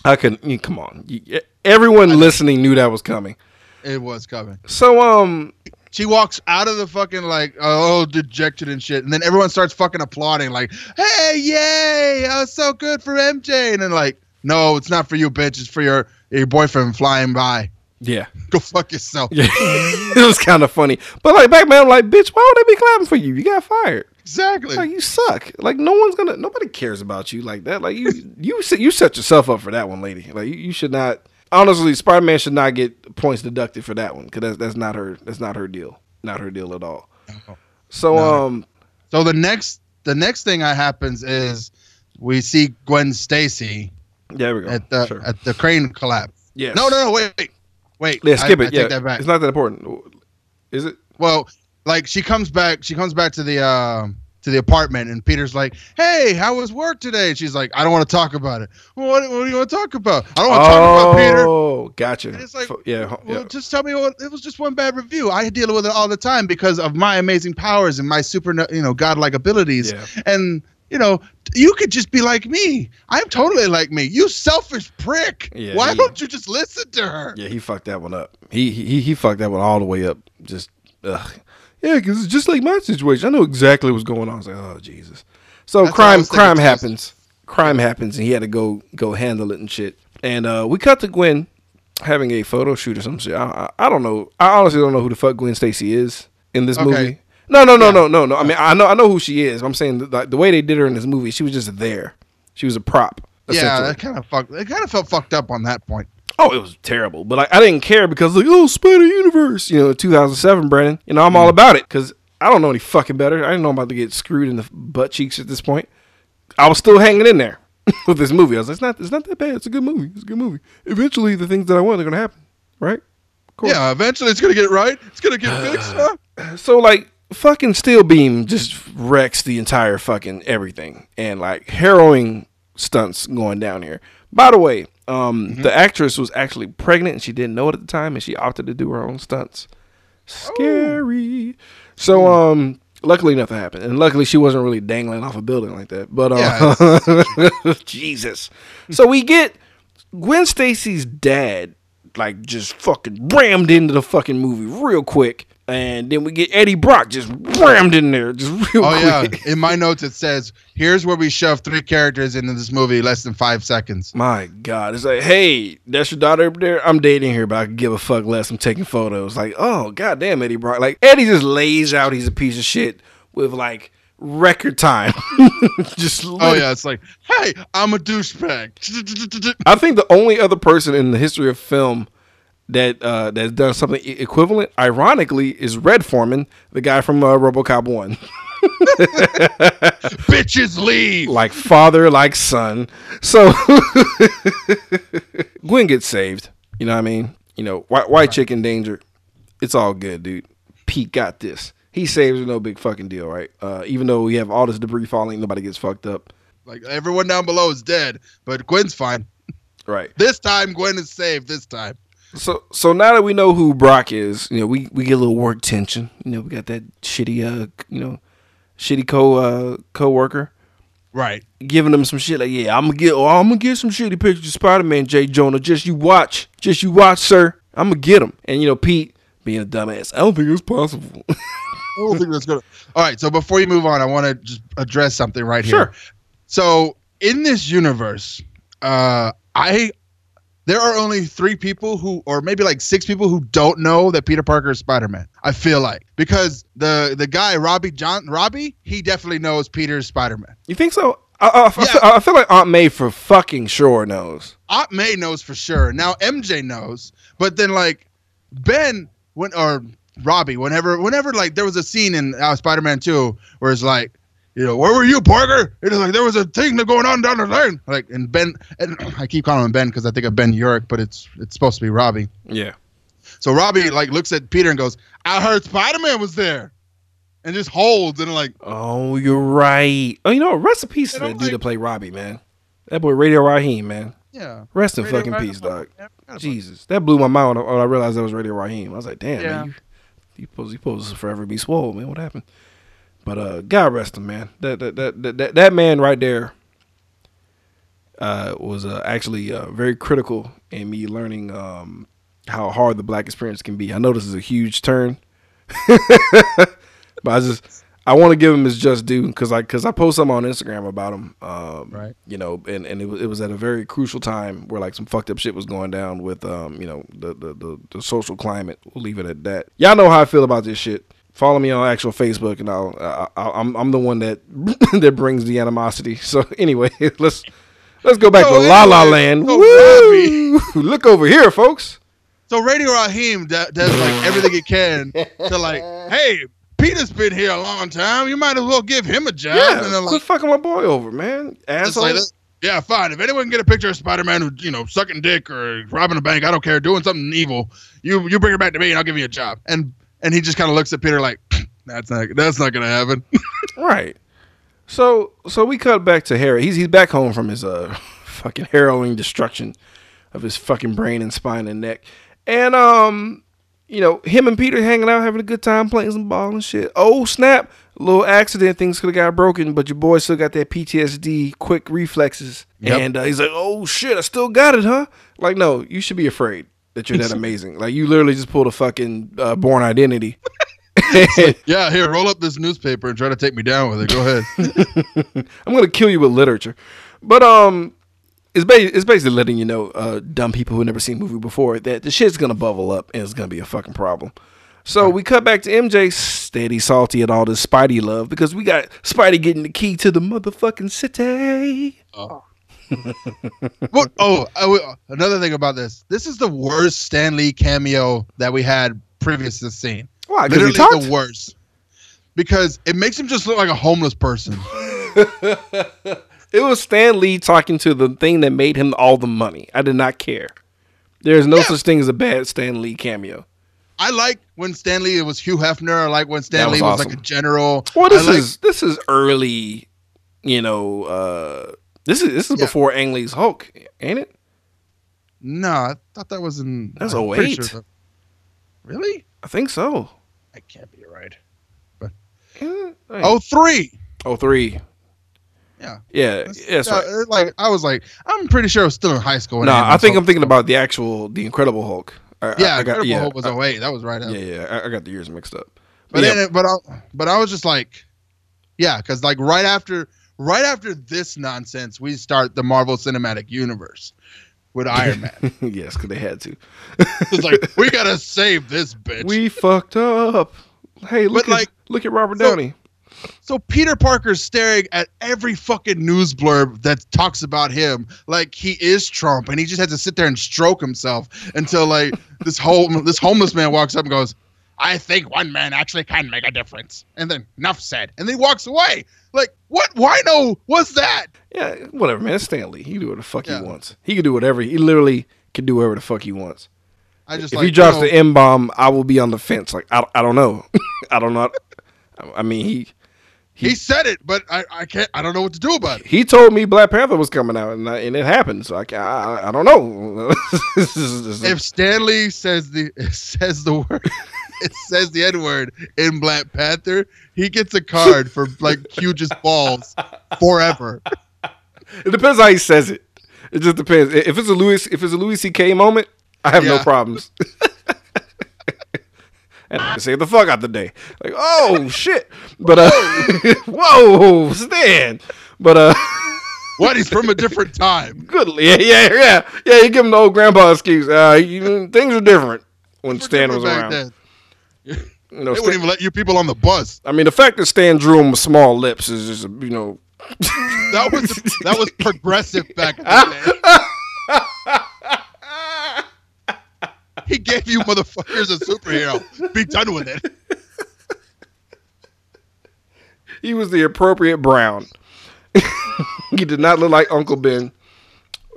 I can. You, come on. You, everyone listening knew that was coming. it was coming. So um, She walks out of the fucking like oh dejected and shit, and then everyone starts fucking applauding like, "Hey, yay! Oh, so good for MJ!" And then like, "No, it's not for you, bitch. It's for your your boyfriend flying by. yeah, Go fuck yourself." yeah, it was kind of funny. But like back man, I'm like, bitch, why would they be clapping for you? You got fired. Exactly. Like you suck. Like no one's gonna. Nobody cares about you like that. Like you, you, set- you set yourself up for that one, lady. Like you, you should not. Honestly, Spider Man should not get points deducted for that one because that's that's not her. That's not her deal. Not her deal at all. So No. um, So the next the next thing that happens is we see Gwen Stacy there we go. at the Sure. at the crane collapse. Yeah. No, no, no, wait, wait, wait. yeah, skip I, it. I yeah, that back. it's not that important. Is it? Well, like she comes back, she comes back to the um to the apartment, and Peter's like, "Hey, how was work today?" And she's like, "I don't want to talk about it." Well, what, what do you want to talk about? I don't want to talk about Peter. Oh, gotcha. And it's like, yeah, Well, yeah. just tell me what it was. Just one bad review. I deal with it all the time because of my amazing powers and my super, you know, godlike abilities. Yeah. And you know, you could just be like me. I'm totally like me. You selfish prick. Yeah, Why he- don't you just listen to her? Yeah, he fucked that one up. He he he fucked that one all the way up. Just ugh. Yeah, because it's just like my situation. I know exactly what's going on. I was like, oh Jesus. So That's crime crime happens. Crime happens, and he had to go go handle it and shit. And uh, we cut to Gwen having a photo shoot or some shit. I, I, I don't know. I honestly don't know who the fuck Gwen Stacy is in this Okay. movie. No, no, no, no, no, no. I mean, I know I know who she is. I'm saying like the way they did her in this movie, she was just there. She was a prop. Yeah, that kind of fucked. It kind of felt fucked up on that point. Oh, it was terrible. But like, I didn't care because like, oh, Spider Universe, you know, 2007, Brandon. You know, I'm all mm. about it because I don't know any fucking better. I didn't know I'm about to get screwed in the butt cheeks at this point. I was still hanging in there with this movie. I was like, it's not, it's not that bad. It's a good movie. It's a good movie. Eventually, the things that I want are gonna happen, right? Cool. Yeah, eventually it's gonna get right. It's gonna get fixed. Huh? So like, fucking Steel Beam just wrecks the entire fucking everything, and like harrowing stunts going down here. By the way, um, the actress was actually pregnant and she didn't know it at the time, and she opted to do her own stunts. Scary. So um, luckily nothing happened, and luckily she wasn't really dangling off a building like that. But uh, Jesus. So we get Gwen Stacy's dad like just fucking rammed into the fucking movie real quick. And then we get Eddie Brock just rammed in there just real Oh yeah. quick. In my notes it says, "Here's where we shove three characters into this movie less than five seconds." My God. It's like, hey, that's your daughter up there? I'm dating her, but I could give a fuck less. I'm taking photos. Like, oh, goddamn, Eddie Brock. Like, Eddie just lays out he's a piece of shit with like record time. just Oh yeah, it's like, "Hey, I'm a douchebag." I think the only other person in the history of film that uh, that's done something equivalent, ironically, is Red Foreman, the guy from uh, RoboCop One. Bitches leave. like father, like son. So Gwen gets saved. You know what I mean? You know, white white chick in danger. It's all good, dude. Pete got this. He saves her, no big fucking deal, right? Uh, even though we have all this debris falling, nobody gets fucked up, Like everyone down below is dead, but Gwen's fine. right? This time, Gwen is saved. This time. So so now that we know who Brock is, you know, we, we get a little work tension. You know, we got that shitty uh you know, shitty co uh co-worker Right. giving him some shit like, yeah, I'm gonna get oh, I'm gonna get some shitty pictures of Spider-Man J. Jonah. Just you watch. Just you watch, sir. I'm gonna get him. And you know, Pete being a dumbass. I don't think it's possible. I don't think that's gonna. All right, so before you move on, I want to just address something right Sure. here. So in this universe, uh, I there are only three people who, or maybe like six people who don't know that Peter Parker is Spider Man. I feel like because the the guy Robbie John Robbie, he definitely knows Peter is Spider Man. you think so? I, I, I feel, Yeah. I feel like Aunt May for fucking sure knows. Aunt May knows for sure. Now MJ knows, but then like Ben when or Robbie, whenever whenever like there was a scene in uh, Spider-Man 2 where it's like, you know, where were you, Parker? It was like there was a thing that going on down the line. Like and Ben and I keep calling him Ben because I think of Ben Urich, but it's it's supposed to be Robbie. Yeah. So Robbie like looks at Peter and goes, I heard Spider-Man was there. And just holds and like Oh, you're right. Oh, you know, rest in peace to that I'm dude like- that played Robbie, man. That boy Radio Raheem, man. yeah. Rest in Radio fucking Raheem. peace, dog. Yeah, Jesus, that blew my mind when I, when I realized that was Radio Raheem. I was like, damn, Yeah. man, you, you supposed you supposed to forever be swole, man. What happened? But uh, God rest him, man. That that that that, that, man right there uh, was uh, actually uh, very critical in me learning um, how hard the black experience can be. I know this is a huge turn, but I just I want to give him his just due because I because I post something on Instagram about him. Um, Right. You know, and, and it, was, it was at a very crucial time where like some fucked up shit was going down with um you know the the the, the social climate. We'll leave it at that. Y'all know how I feel about this shit. Follow me on actual Facebook, and I'll, I, I, I'm I'm the one that that brings the animosity. So anyway, let's let's go back So to La La Land. Look over here, folks. So Radio Raheem does like everything he can to like, hey, Peter's been here a long time. You might as well give him a job. Yeah, and then like, fucking my boy over, man. Asshole. like, yeah, fine. If anyone can get a picture of Spider-Man, who you know, sucking dick or robbing a bank, I don't care, doing something evil. You you bring it back to me, and I'll give you a job. And and he just kind of looks at Peter like, that's not that's not gonna happen. Right. So so we cut back to Harry. He's he's back home from his uh fucking harrowing destruction of his fucking brain and spine and neck. And um you know, him and Peter hanging out having a good time playing some ball and shit. Oh snap. Little accident things could have got broken, but your boy still got that PTSD, quick reflexes. Yep. And uh, he's like, "Oh shit, I still got it, huh?" Like, no, you should be afraid that you're that amazing. Like, you literally just pulled a fucking uh, Bourne Identity. yeah, here, roll up this newspaper and try to take me down with it. Go ahead. I'm gonna kill you with literature. But um, it's ba- it's basically letting you know, uh, dumb people who never seen a movie before that the shit's gonna bubble up and it's gonna be a fucking problem. So we cut back to MJ, steady salty at all this Spidey love because we got Spidey getting the key to the motherfucking city. What? Oh, I w- another thing about this. This is the worst Stan Lee cameo that we had previous to the scene. Why? Because he Literally the worst. Because it makes him just look like a homeless person. It was Stan Lee talking to the thing that made him all the money. I did not care. There's no Yeah. such thing as a bad Stan Lee cameo. I like when Stan Lee was Hugh Hefner. I like when Stan was Lee was like a general. Well, this I like- is this is early, you know. uh This is this is Yeah. before Ang Lee's Hulk, ain't it? No, I thought that was in. That's I'm pretty 08. that- really? I think so. I can't be right. Oh, Oh, three. oh three. Yeah. Yeah, That's- yeah, right. uh, Like I was like, I'm pretty sure I was still in high school. No, happened, I think so- I'm thinking about the actual, the Incredible Hulk. I, I- Yeah, I, got, Incredible yeah, Hulk was I- 08. That was right. yeah, yeah. I, I got the years mixed up. But yeah, then, it, but I, but I was just like, yeah, because like right after, right after this nonsense, we start the Marvel Cinematic Universe with Iron Man. yes, because they had to. it's like we gotta save this bitch. We fucked up. Hey, look But, at like, look at Robert so- Downey. so Peter Parker's staring at every fucking news blurb that talks about him like he is Trump, and he just has to sit there and stroke himself until like this whole this homeless man walks up and goes, "I think one man actually can make a difference," and then enough said, and then he walks away. Like what? Wino was that? Yeah, whatever, man. It's Stan Lee. He can do what the fuck Yeah. he wants. He can do whatever. He literally can do whatever the fuck he wants. I just if like, he drops you know, the M bomb, I will be on the fence. Like I, I don't know. I don't know. I mean, he he said it, but I, I can't. I don't know what to do about it. he told me Black Panther was coming out, and, I, and it happened. So I, I, I don't know. This is- this is- If Stan Lee says the says the word, it says the N word in Black Panther, he gets a card for like hugest balls forever. it depends how he says it. It just depends. If it's a Louis, if it's a Louis C.K. moment, I have no problems. and I saved the fuck out the day. Like, oh shit. But uh whoa, Stan. But uh What? He's from a different time. good yeah, yeah, yeah. Yeah, you give him the old grandpa excuse. Uh you, things are different when Stan was around. then. You know, They wouldn't even let you people on the bus. I mean the fact that Stan drew him with small lips is just you know That was that was progressive back then. the. He gave you motherfuckers a superhero. Be done with it. he was the appropriate brown. he did not look like Uncle Ben.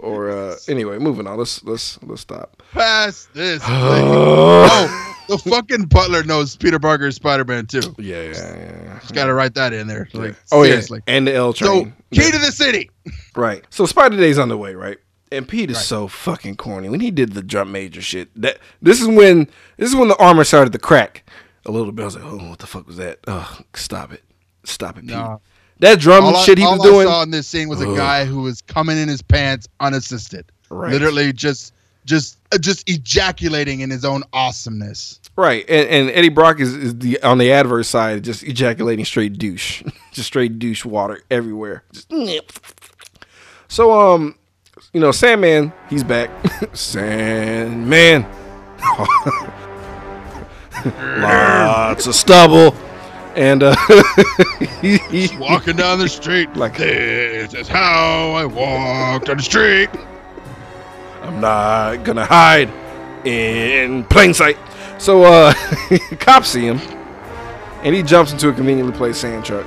Or uh anyway, moving on. Let's let's let's stop. Pass this. oh, the fucking butler knows Peter Parker is Spider-Man too. Yeah, yeah, yeah. Just gotta write that in there. Like, Oh seriously. yeah, and the L train. So, key to the city. right. So Spider Day's on the way, right? And Pete is so fucking corny when he did the jump major shit. That this is when this is when the armor started to crack a little bit. I was like, oh, what the fuck was that? Oh, stop it, stop it, Pete. Nah. That drum All, I, shit he all was I doing. saw in this scene was a guy who was coming in his pants unassisted. Right. Literally just just uh, just ejaculating in his own awesomeness. Right, and, and Eddie Brock is, is the on the adverse side, just ejaculating straight douche, just straight douche water everywhere. Just, so um, you know, Sandman, he's back. Sandman, lots of stubble, and uh, Walking down the street Like- this is how I walk down the street. I'm not gonna hide in plain sight. So uh cops see him and he jumps into a conveniently placed sand truck.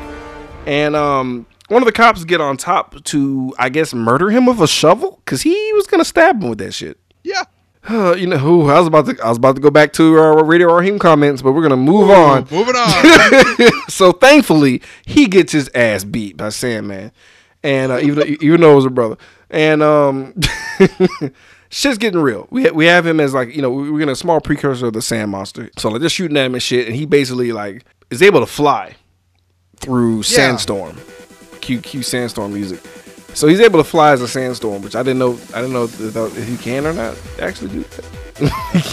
And um one of the cops get on top to I guess murder him with a shovel cuz he was to stab him with that shit. Yeah. Uh, you know who I was about to I was about to go back to our Radio Raheem comments, but we're going to move on. Moving on. so thankfully, he gets his ass beat by Sandman, and uh, even though, even though it was a brother, and um, shit's getting real. We we have him as like you know we- we're getting a small precursor of the Sand Monster. So like they're shooting at him and shit, and he basically like is able to fly through sandstorm, Q Q sandstorm music. So he's able to fly as a sandstorm, which I didn't know. I didn't know if, he can or not actually do that.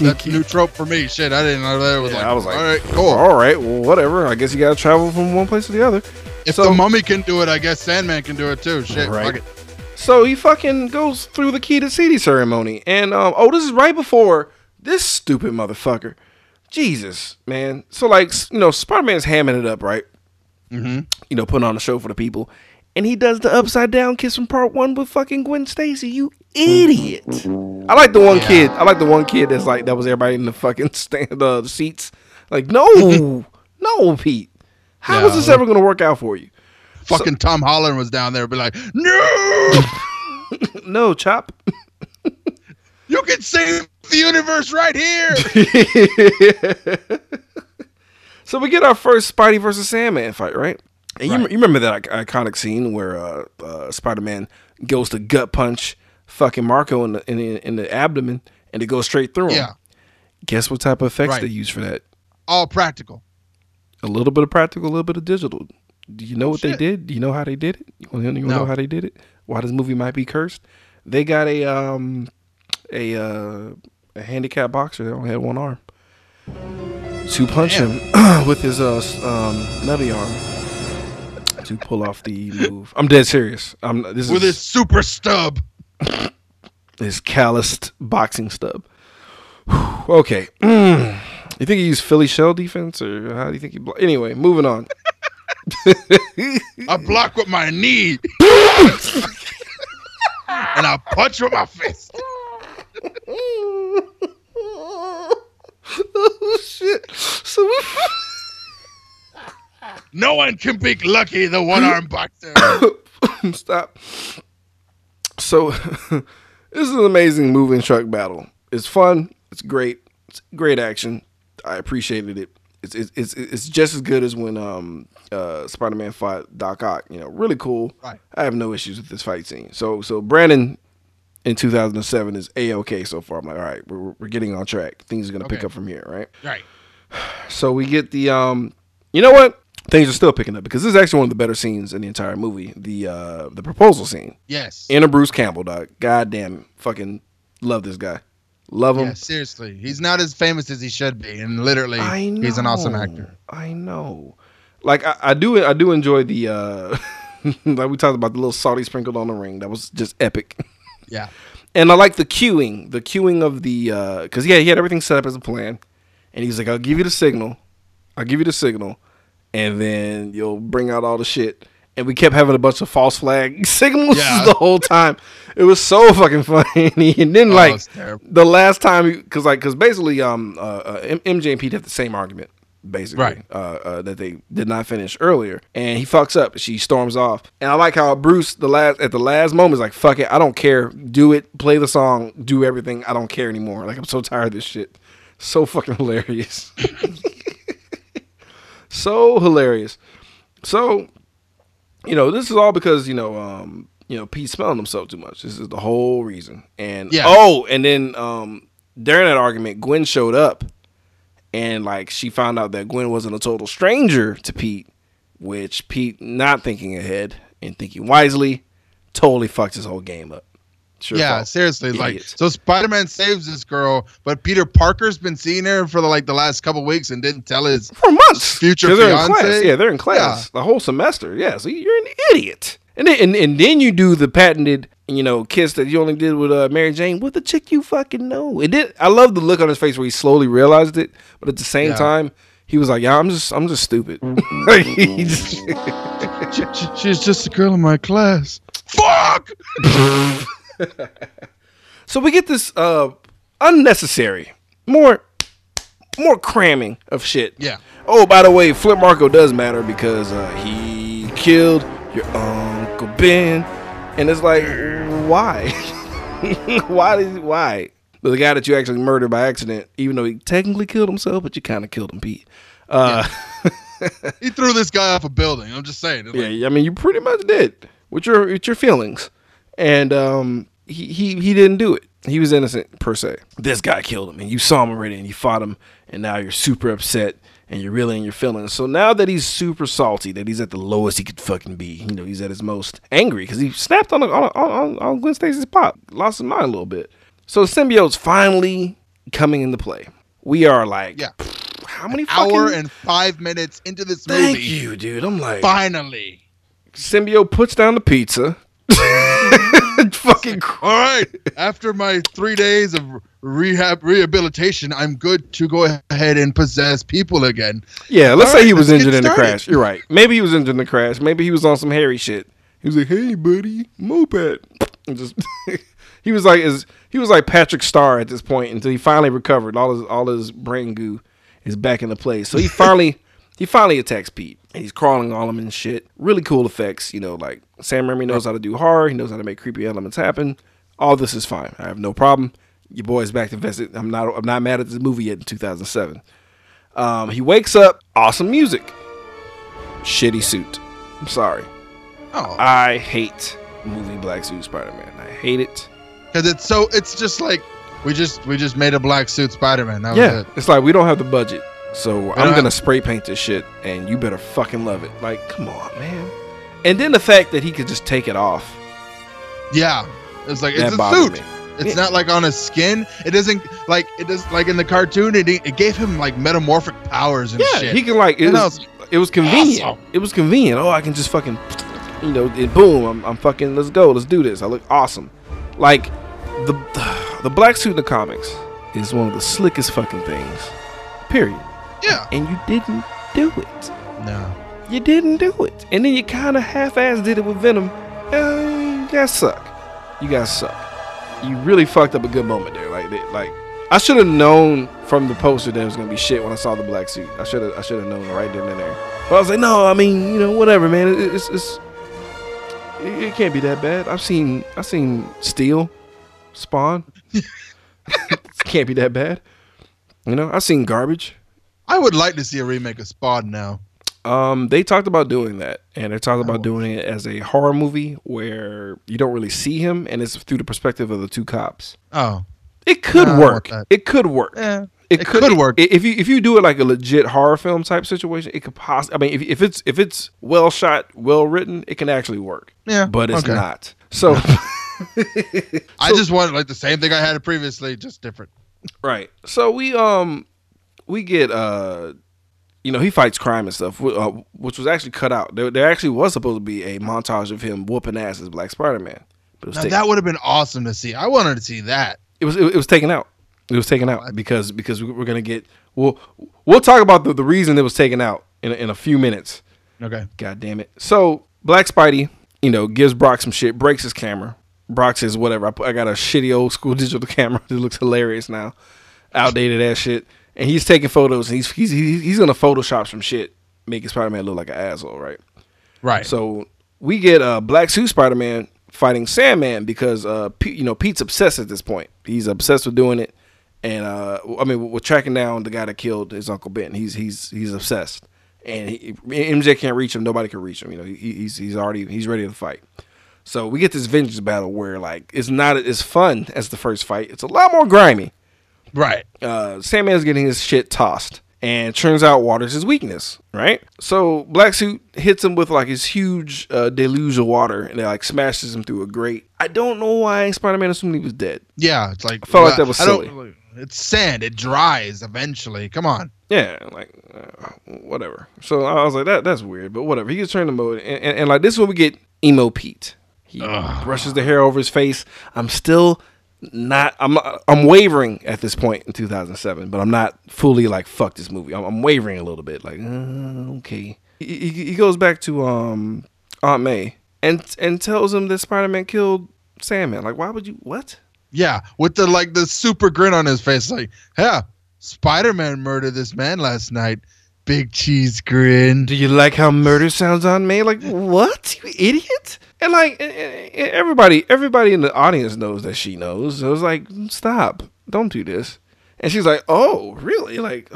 That's new trope for me. Shit, I didn't know that. It was Yeah, like, I was like, all right, cool. All right, well, whatever. I guess you got to travel from one place to the other. If so- the mummy can do it, I guess Sandman can do it too. Shit, Right. fuck it. So he fucking goes through the key to city ceremony, and um, oh, this is right before this stupid motherfucker. Jesus, man. So like, you know, Spider Man's hamming it up, right? Mm-hmm. You know, putting on a show for the people, and he does the upside down kiss from part one with fucking Gwen Stacy. You idiot! I like the one kid. I like the one kid that's like that was everybody in the fucking stand uh, the seats. Like, no, no, Pete. How is Yeah. this ever gonna work out for you? Fucking Tom Holland was down there, be like, no, No, Chop. you can save the universe right here. So we get our first Spidey versus Sandman fight, right? And you, Right. you remember that iconic scene where uh, uh, Spider Man goes to gut punch fucking Marko in the in the, in the abdomen, and it goes straight through him. yeah, Guess what type of effects Right. they use for that? all practical. A little bit of practical, a little bit of digital. Do you know what they did? Do you know how they did it? You want to know how they did it? Why this movie might be cursed? They got a um a uh, a handicapped boxer that only had one arm to punch him with his uh um nubby arm to pull off the move. I'm dead serious. I'm this With is his super stub. his calloused boxing stub. Whew, okay. Mm. You think he used Philly shell defense, or how do you think he? Blo- anyway, moving on. I block with my knee. and I punch with my fist. oh shit! So we. No one can beat Lucky, the one armed boxer. Stop. So, this is an amazing moving truck battle. It's fun. It's great. It's great action. I appreciated it. It's it's it's, it's just as good as when um uh Spider-Man fought Doc Ock. You know, really cool. Right. I have no issues with this fight scene. So so Brandon in 2007 is a okay so far. I'm like, all right, we're we're getting on track. Things are gonna pick up from here, right? right. So we get the um you know what? Things are still picking up because this is actually one of the better scenes in the entire movie. The uh the proposal scene. Yes. Inner Bruce Campbell, dog. God damn fucking love this guy. Love him. Yeah, seriously, he's not as famous as he should be, and literally, he's an awesome actor. I know. Like I, I do I do enjoy the uh like we talked about the little salty sprinkled on the ring. That was just epic. Yeah, And I like the queuing, the queuing of the uh because yeah, he had everything set up as a plan. And he's like, I'll give you the signal. I'll give you the signal, and then you'll bring out all the shit. And we kept having a bunch of false flag signals Yeah. the whole time. It was so fucking funny. and then Oh, like the last time, because like because basically, um, uh, uh, MJ and Pete have the same argument, basically, Right. uh, uh, that they did not finish earlier, and he fucks up. She storms off, and I like how Bruce the last at the last moment is like, "Fuck it, I don't care. Do it. Play the song. Do everything. I don't care anymore. Like I'm so tired of this shit. So fucking hilarious. So hilarious. So, you know, this is all because you know, um, you know, Pete smelling himself too much. This is the whole reason. And Yeah. oh, and then um, during that argument, Gwen showed up, and like she found out that Gwen wasn't a total stranger to Pete, which Pete, not thinking ahead and thinking wisely, totally fucked his whole game up. Sure yeah, felt seriously. Like, so Spider-Man saves this girl, but Peter Parker's been seeing her for the, like the last couple weeks and didn't tell his. for months. Future 'Cause they're in fiance? class. Yeah, they're in class the whole semester. Yeah, so you're an idiot. And then, and, and then you do the patented, you know, kiss that you only did with uh, Mary Jane with the chick you fucking know. It did. I love the look on his face where he slowly realized it, but at the same Yeah. time, he was like, "Yeah, I'm just, I'm just stupid." Just- She, she- she's just a girl in my class. Fuck. so we get this uh, unnecessary, more, more cramming of shit. Yeah. Oh, by the way, Flint Marko does matter because uh, he killed your uncle Ben, and it's like, why? why did why? But the guy that you actually murdered by accident, even though he technically killed himself, but you kind of killed him, Pete. Uh, He threw this guy off a building. I'm just saying. Like, yeah, I mean, you pretty much did with your with your feelings, and um, he he he didn't do it. He was innocent per se. This guy killed him, and you saw him already, and you fought him, and now you're super upset, and you're really in your feelings. So now that he's super salty, that he's at the lowest he could fucking be, you know, he's at his most angry because he snapped on, a, on, a- on on Gwen Stacy's pop, lost his mind a little bit. So the symbiote's finally coming into play. We are like, Yeah. how many hour fucking? and five minutes into this Thank movie. Thank you, dude. I'm like, Finally. Symbiote puts down the pizza. Fucking All right. After my three days of rehab rehabilitation, I'm good to go ahead and possess people again. yeah. Let's All say right, he was injured in the crash. You're right. Maybe he was injured in the crash. Maybe he was on some hairy shit. He was like, "Hey, buddy, moped," and just he was like, is he was like Patrick Star at this point until he finally recovered. All his all his brain goo is back into place. So he finally he finally attacks Pete. He's crawling on him and shit. Really cool effects. You know, like Sam Raimi knows how to do horror. He knows how to make creepy elements happen. All this is fine. I have no problem. Your boy's back to vested. I'm not. I'm not mad at this movie yet in 2007. Um, he wakes up. Awesome music. Shitty suit. I'm sorry. Oh, I hate movie Black Suit Spider-Man. I hate it. because it's so it's just like we just we just made a black suit Spider-Man. That was Yeah, it. it's like we don't have the budget, so I'm don't gonna spray paint this shit, and you better fucking love it. Like, come on, man. And then the fact that he could just take it off. Yeah, it's like it's a suit. me. It's Yeah. not like on his skin. It doesn't like it does like in the cartoon. It it gave him like metamorphic powers and Yeah, shit. he can like it And was, it was convenient. awesome. It was convenient. Oh, I can just fucking, you know, and boom, I'm, I'm fucking. Let's go. Let's do this. I look awesome. Like the the black suit in the comics is one of the slickest fucking things. Period. Yeah. And you didn't do it. No. You didn't do it. And then you kind of half-ass did it with Venom. Uh, you guys suck. You guys suck. You really fucked up a good moment there. Like, they, like I should have known from the poster that it was gonna be shit when I saw the black suit. I should have, I should have known right then and there. But I was like, no, I mean, you know, whatever, man. It, it's, it's, it, it can't be that bad. I've seen, I've seen Steel, Spawn. it can't be that bad. You know, I've seen garbage. I would like to see a remake of Spawn now. Um, they talked about doing that, and they talked about doing it as a horror movie where you don't really see him, and it's through the perspective of the two cops. Oh, It could work. It could work. yeah. It, It could work. i- if you if you do it like a legit horror film type situation. It could possibly. I mean, if, if it's if it's well shot, well written, it can actually work. Yeah, but it's okay. not. So I just wanted like the same thing I had previously, just different. Right. So we um we get uh you know he fights crime and stuff, uh, which was actually cut out. There, there actually was supposed to be a montage of him whooping ass as Black Spider Man, but Now, that would have been awesome to see. I wanted to see that. it was it, it was taken out. It was taken out because because we- we're gonna get we'll we'll talk about the, the reason it was taken out in a, in a few minutes. Okay. God damn it. So Black Spidey, you know, gives Brock some shit, breaks his camera. Brock says, whatever. I, put, I got a shitty old school digital camera that looks hilarious now, outdated ass shit. And he's taking photos. And he's he's he's, gonna Photoshop some shit, making Spider Man look like an asshole, right? Right. So we get uh, Black Suit Spider Man fighting Sandman because uh, Pete, you know Pete's obsessed at this point. He's obsessed with doing it, and uh, I mean we're tracking down the guy that killed his uncle Ben. He's he's he's obsessed, and he, MJ can't reach him. Nobody can reach him. You know he, he's he's already he's ready to fight. So we get this vengeance battle where like it's not as fun as the first fight. It's a lot more grimy right. uh, Sandman's getting his shit tossed. And turns out water's his weakness, right? So Black Suit hits him with like his huge uh, deluge of water and it like smashes him through a grate. I don't know why Spider Man assumed he was dead. Yeah. It's like felt like that was I don't- silly. It's sand. It dries eventually. Come on. Yeah, like uh, whatever. So I was like, that that's weird, but whatever. He gets turned to mode, and, and, and like this is when we get emo Pete. He brushes the hair over his face. I'm still not. I'm I'm wavering at this point in 2007, but I'm not fully like fuck this movie. I'm, I'm wavering a little bit. Like uh, okay. He, he, he goes back to um Aunt May and and tells him that Spider Man killed Sandman. Like why would you what? Yeah. With the like the super grin on his face, like, yeah, Spider Man murdered this man last night. Big cheese grin. Do you like how murder sounds on May? Like what, you idiot? And like everybody, everybody in the audience knows that she knows. So it was like, stop, don't do this. And she's like, oh, really? Like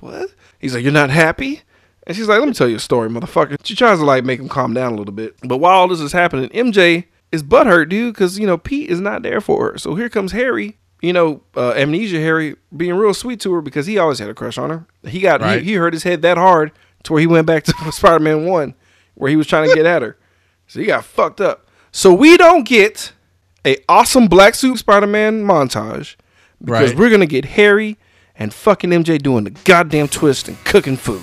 what? He's like, you're not happy? And she's like, let me tell you a story, motherfucker. She tries to like make him calm down a little bit. But while all this is happening, MJ is butthurt, dude, because you know Pete is not there for her. So here comes Harry. You know, uh, amnesia Harry being real sweet to her because he always had a crush on her. He got Right. he, he hurt his head that hard to where he went back to Spider Man One, where he was trying to get at her. So he got fucked up. So we don't get a awesome black suit Spider Man montage because Right. we're gonna get Harry and fucking MJ doing the goddamn twist and cooking food.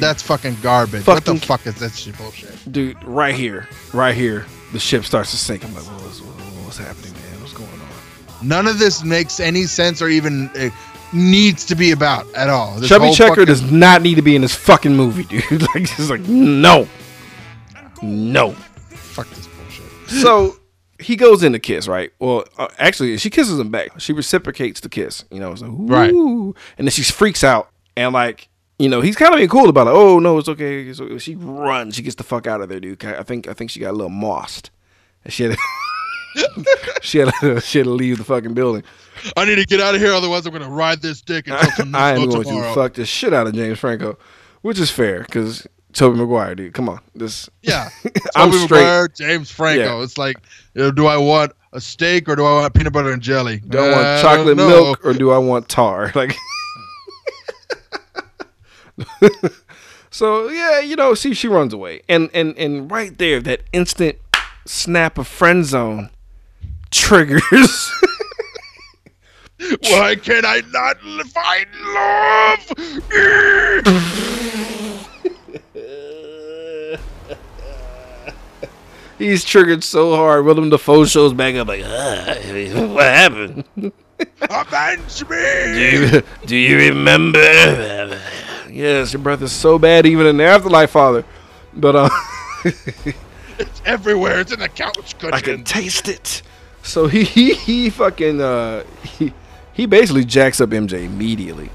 That's fucking garbage. what the fuck is that shit bullshit? Dude, right here, right here, the ship starts to sink. I'm like, what's, what's happening, man? What's going on? None of this makes any sense or even uh, needs to be about at all. This Chubby whole Checker fucking- does not need to be in this fucking movie, dude. like, just like, no, no. Fuck this bullshit. so he goes in to kiss, right? Well, uh, actually, she kisses him back. She reciprocates the kiss. You know, it's like, Right. And then she freaks out and like, you know, he's kind of being cool about it. Oh no, it's okay. So she runs. She gets the fuck out of there, dude. I think I think she got a little mossed. And she had she had to, she had to leave the fucking building. I need to get out of here, otherwise I'm gonna ride this dick until some I am going tomorrow. to fuck the shit out of James Franco, which is fair because Tobey Maguire, dude. Come on, this. Yeah, I'm Tobey straight. Maguire, James Franco. Yeah. It's like, you know, do I want a steak or do I want peanut butter and jelly? Do I want chocolate milk or do I want tar? Like, so yeah, you know, see, she runs away, and and and right there, that instant snap of friend zone triggers. Why can I not find love? He's triggered so hard. Willem Dafoe shows back up like, "Ah, what happened? Avenge Do me! you, do you remember? Yes, your breath is so bad even in the afterlife, Father. But uh, It's everywhere. It's in the couch cushion. I can taste it. So he he, he fucking uh he he basically jacks up MJ immediately.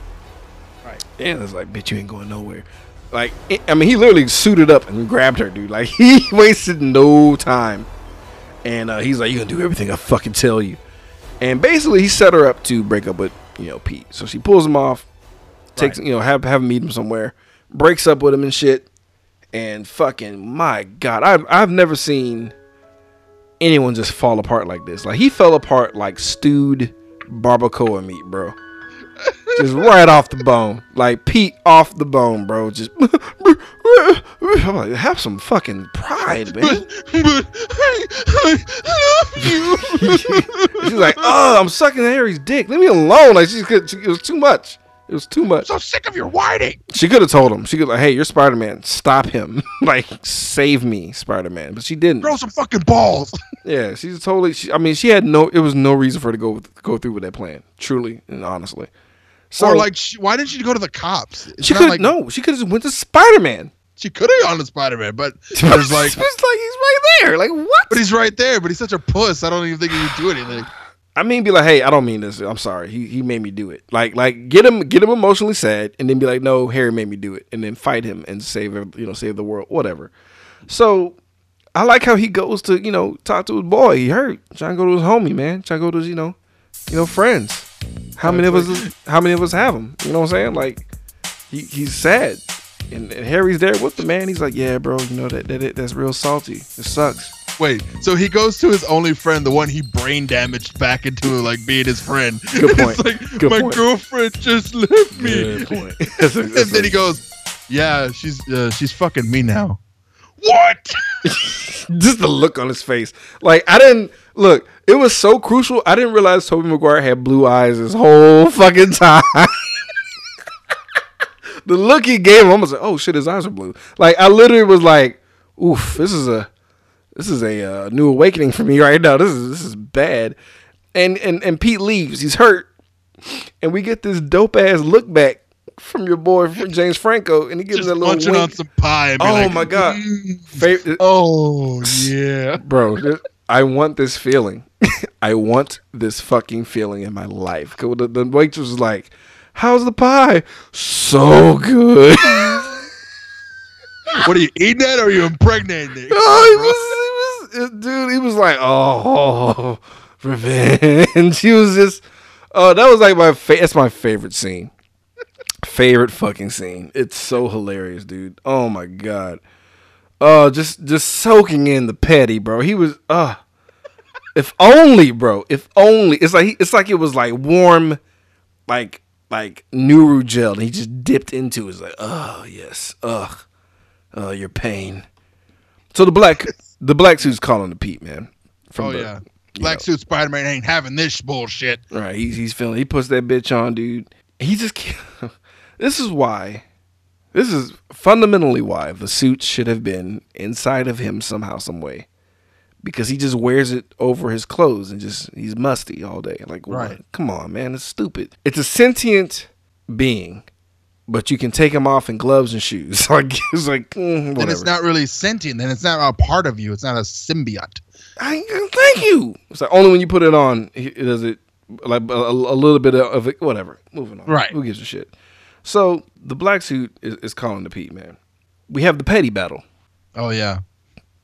Right. And it's like, bitch, you ain't going nowhere. Like, it, I mean, he literally suited up and grabbed her, dude. Like, he wasted no time. And uh, he's like, you gonna do everything I fucking tell you. And basically, he set her up to break up with you know Pete. So she pulls him off, takes Right. you know have have him meet him somewhere, breaks up with him and shit. And fucking my god, I've I've never seen anyone just fall apart like this. Like he fell apart like stewed barbacoa meat, bro. Just right off the bone. Like Pete off the bone, bro. Just I'm like, have some fucking pride, man. but I, I love you. She's like, oh, I'm sucking Harry's dick. Leave me alone. Like she she, it was too much. It was too much. so sick of your whining. She could have told him. She could like, hey, you're Spider Man. Stop him. like, save me, Spider Man. But she didn't. Grow some fucking balls. Yeah, she's totally. She, I mean, she had no. It was no reason for her to go with, go through with that plan. Truly and honestly. So or like, she, why didn't she go to the cops? It's she could like no. She could have went to Spider Man. She could have gone to Spider Man, but there's like, like he's right there. Like what? but he's right there. But he's such a puss. I don't even think he would do anything. I mean, be like, hey, I don't mean this. I'm sorry. He he made me do it. Like like get him get him emotionally sad, and then be like, no, Harry made me do it, and then fight him and save you know save the world, whatever. So I like how he goes to you know talk to his boy. He hurt, trying to go to his homie, man. Trying to go to his you know you know friends. How many of us? How many of us have him? You know what I'm saying? Like he, he's sad, and, and Harry's there with the man. He's like, yeah, bro, you know that that that's real salty. It sucks. Wait, so he goes to his only friend, the one he brain damaged back into like being his friend. Good point. it's like Good my point. girlfriend just left me. Good point. That's a- and then he goes, "Yeah, she's uh, she's fucking me now." What? just the look on his face. Like I didn't look. It was so crucial. I didn't realize Tobey Maguire had blue eyes this whole fucking time. the look he gave him, I was like, "Oh shit, his eyes are blue." Like I literally was like, "Oof, this is a this is a uh, new awakening for me right now. This is this is bad." And and and Pete leaves. He's hurt, and we get this dope ass look back from your boy James Franco, and he gives just that little munching wink. on some pie. Oh like, my God. "Mm, Oh yeah. bro i want this feeling. I want this fucking feeling in my life. the, the waitress was like how's the pie? So good. What are you eating that or are you impregnating it? oh he was, he was uh, dude he was like oh revenge. He was just oh that was like my fa- that's my favorite scene. Favorite fucking scene. It's so hilarious dude. Oh my god Oh, just just soaking in the petty, bro. He was uh if only, bro. If only. It's like he, it's like it was like warm like like Nuru gel and he just dipped into it. It's like, oh yes. Ugh. Oh, your pain. So the black the black suit's calling the Pete, man. From Oh the- yeah. Black suit Spider Man ain't having this bullshit. Right, he's he's feeling. He puts that bitch on, dude. He just. this is why. This is fundamentally why the suit should have been inside of him somehow, some way, because he just wears it over his clothes and just he's musty all day. Like, what? Right. Come on, man, it's stupid. It's a sentient being, but you can take him off in gloves and shoes. like it's like mm, Then whatever. it's not really sentient. Then it's not a part of you. It's not a symbiote. I, thank you. It's like only when you put it on, does it like a, a little bit of it. Whatever. Moving on. Right. Who gives a shit? So the black suit is, is calling the Pete man. We have the petty battle. Oh yeah.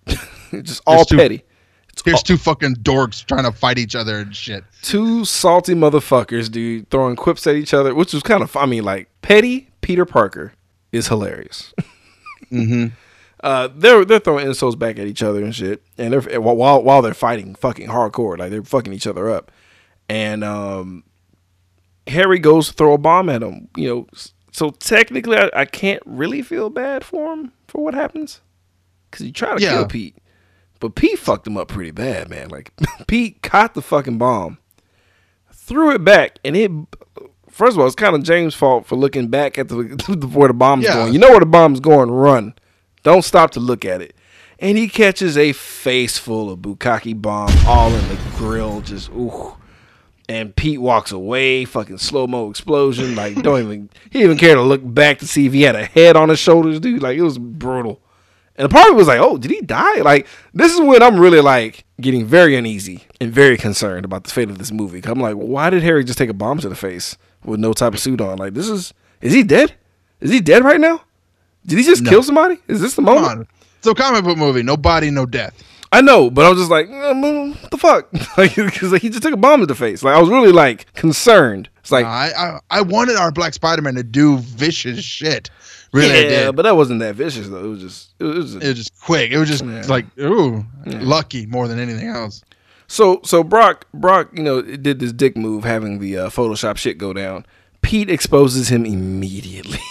Just all There's petty. It's Here's two fucking dorks trying to fight each other and shit. two salty motherfuckers, dude, throwing quips at each other, which was kind of. I mean, like petty Peter Parker is hilarious. Mm-hmm. uh, they're they're throwing insults back at each other and shit, and they're while while- they're fighting fucking hardcore, like they're fucking each other up, and um, Harry goes to throw a bomb at him. You know, so technically, I, I can't really feel bad for him for what happens because he tried to Yeah. kill Pete, but Pete fucked him up pretty bad, man. Like Pete caught the fucking bomb, threw it back, and it. First of all, it's kind of James' fault for looking back at the where the bomb's Yeah. going. You know where the bomb's going, run. Don't stop to look at it. And he catches a face full of bukkake bomb all in the grill, just ooh. And Pete walks away, fucking slow mo explosion. Like don't even he didn't even care to look back to see if he had a head on his shoulders, dude. Like it was brutal. And the part of me was like, oh, did he die? Like this is when I'm really like getting very uneasy and very concerned about the fate of this movie. I'm like, why did Harry just take a bomb to the face with no type of suit on? Like this is is he dead? Is he dead right now? Did he just No. kill somebody? Is this the Come moment? on. It's a comic book movie. No body, no death. I know, but I was just like, mm, what the fuck? because like, he just took a bomb to the face. Like, I was really like concerned. It's like, I, I I wanted our Black Spider Man to do vicious shit. Really, yeah, did. but that wasn't that vicious though. It was just, it was. Just, it was just quick. It was just Yeah. like ooh, lucky more than anything else. so, so Brock, Brock, you know, did this dick move, having the uh, Photoshop shit go down. Pete exposes him immediately.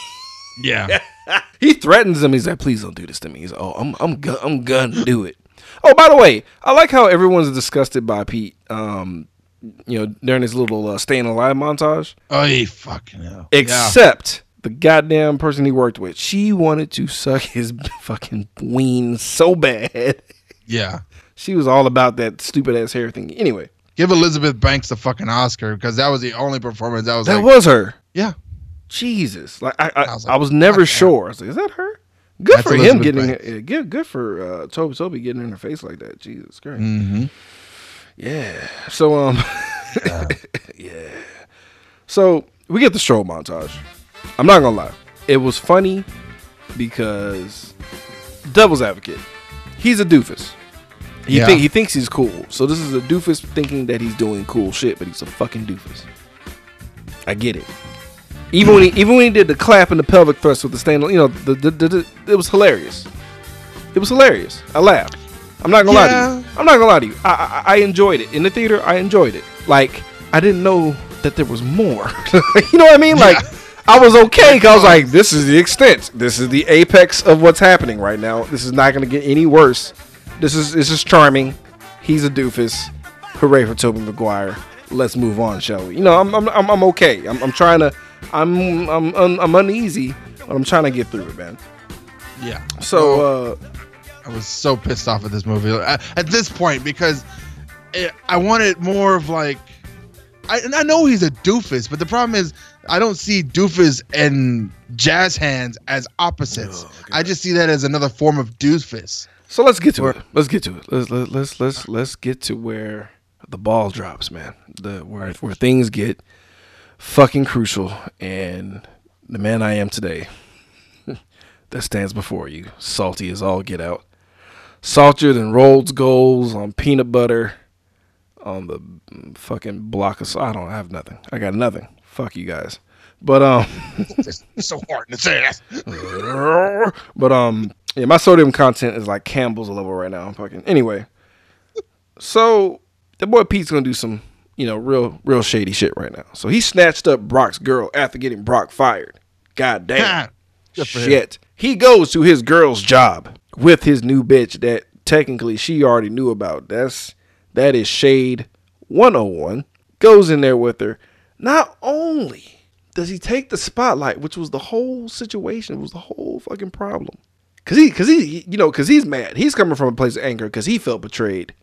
Yeah. he he threatens him. He's like, "Please don't do this to me." He's like, "Oh, I'm I'm go- I'm gonna do it." Oh, by the way, I like how everyone's disgusted by Pete. Um, you know, during his little uh, staying alive montage, Oh, he fucking hell. except the goddamn person he worked with. She wanted to suck his fucking ween so bad. Yeah. She was all about that stupid ass hair thing. Anyway, Give Elizabeth Banks the fucking Oscar because that was the only performance that was that like, was her. yeah. Jesus, like I, I, I I was was, like, never "God damn." sure. I was like, is that her? Good That's for him getting Banks. Good, good for uh, Tobey. Tobey getting in her face like that. Jesus Christ. Mm-hmm. Yeah. So um, yeah. So we get the stroll montage. I'm not gonna lie, it was funny because Devil's Advocate. He's a doofus. He Yeah. think he thinks he's cool. So this is a doofus thinking that he's doing cool shit, but he's a fucking doofus. I get it. Even when he even when he did the clap and the pelvic thrust with the stand, you know, the, the, the, the- it was hilarious. It was hilarious. I laughed. I'm not gonna lie to you. I'm not gonna lie to you. I, I I enjoyed it in the theater. I enjoyed it. Like I didn't know that there was more. you know what I mean? Like Yeah. I was okay because I was like, this is the extent. This is the apex of what's happening right now. This is not gonna get any worse. This is this is charming. He's a doofus. Hooray for Tobey Maguire. Let's move on, shall we? You know, I'm I'm I'm, I'm okay. I'm, I'm trying to. I'm I'm I'm, I'm uneasy, but I'm trying to get through it, man. Yeah. So uh, I was so pissed off at this movie at, at this point because it, I wanted more of like, I, and I know he's a doofus, but the problem is I don't see doofus and jazz hands as opposites. Oh, I just see that as another form of doofus. So let's get to it. Let's get to it. Let's let's let's let's, let's get to where the ball drops, man. The where where things get fucking crucial, and the man I am today that stands before you, salty as all get out, saltier than Rhodes goals on peanut butter, on the fucking block of. I don't have nothing. I got nothing. Fuck you guys. But um. It's so hard to say that. but um, yeah, my sodium content is like Campbell's level right now. I'm fucking anyway. So the boy Pete's gonna do some, you know, real, real shady shit right now. So he snatched up Brock's girl after getting Brock fired. God damn. Good for him. Shit. He goes to his girl's job with his new bitch that technically she already knew about. That's that is shade 101. Goes in there with her. Not only does he take the spotlight, which was the whole situation, was the whole fucking problem. Cause he, cause he, you know, cause he's mad. He's coming from a place of anger because he felt betrayed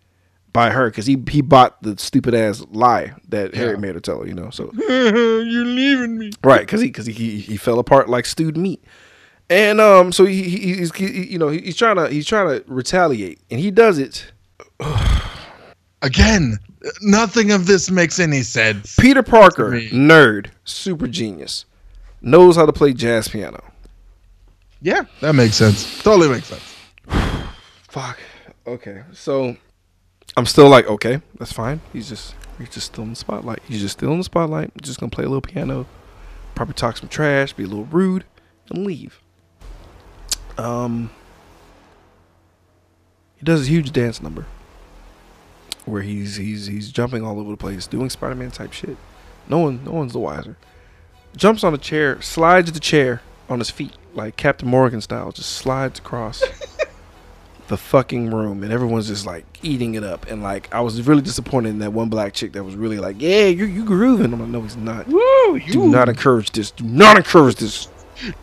by her because he he bought the stupid ass lie that Harry made her tell. You know, so You're leaving me. right because he because he, he he fell apart like stewed meat and um so he, he he's he, you know he's trying to he's trying to retaliate and he does it Again, nothing of this makes any sense. peter parker nerd super genius knows how to play jazz piano Yeah, that makes sense. Totally makes sense. fuck okay so i'm still like okay that's fine. He's just he's just still in the spotlight. He's just still in the spotlight. Just gonna play a little piano. Probably talk some trash be a little rude and leave. Um he does a huge dance number where he's he's he's jumping all over the place doing spider-man type shit. No one no one's the wiser. Jumps on a chair slides the chair on his feet like captain morgan style just slides across the fucking room and everyone's just like eating it up and like I was really disappointed in that one black chick that was really like, yeah, you you grooving. I'm like, no, he's not. Woo, Do not encourage this. Do not encourage this.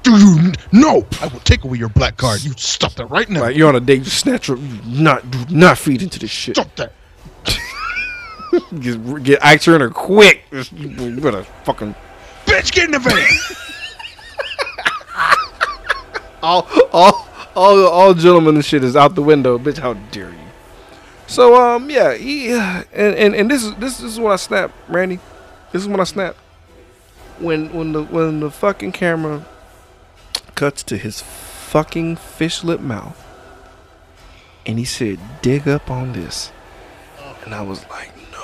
Do you no? I will take away your black card. You stop that right now. Like you're on a date, just snatch her. You Not do not feed into this shit. Stop that. Get, get Ike Turner quick. You better fucking Bitch, get in the van. all all all all gentlemen and shit is out the window, bitch. How dare you? So um yeah, he and and, and this is this is when I snap, Randy. This is when I snap. When when the when the fucking camera cuts to his fucking fish lip mouth, and he said, "Dig up on this," and I was like, "No."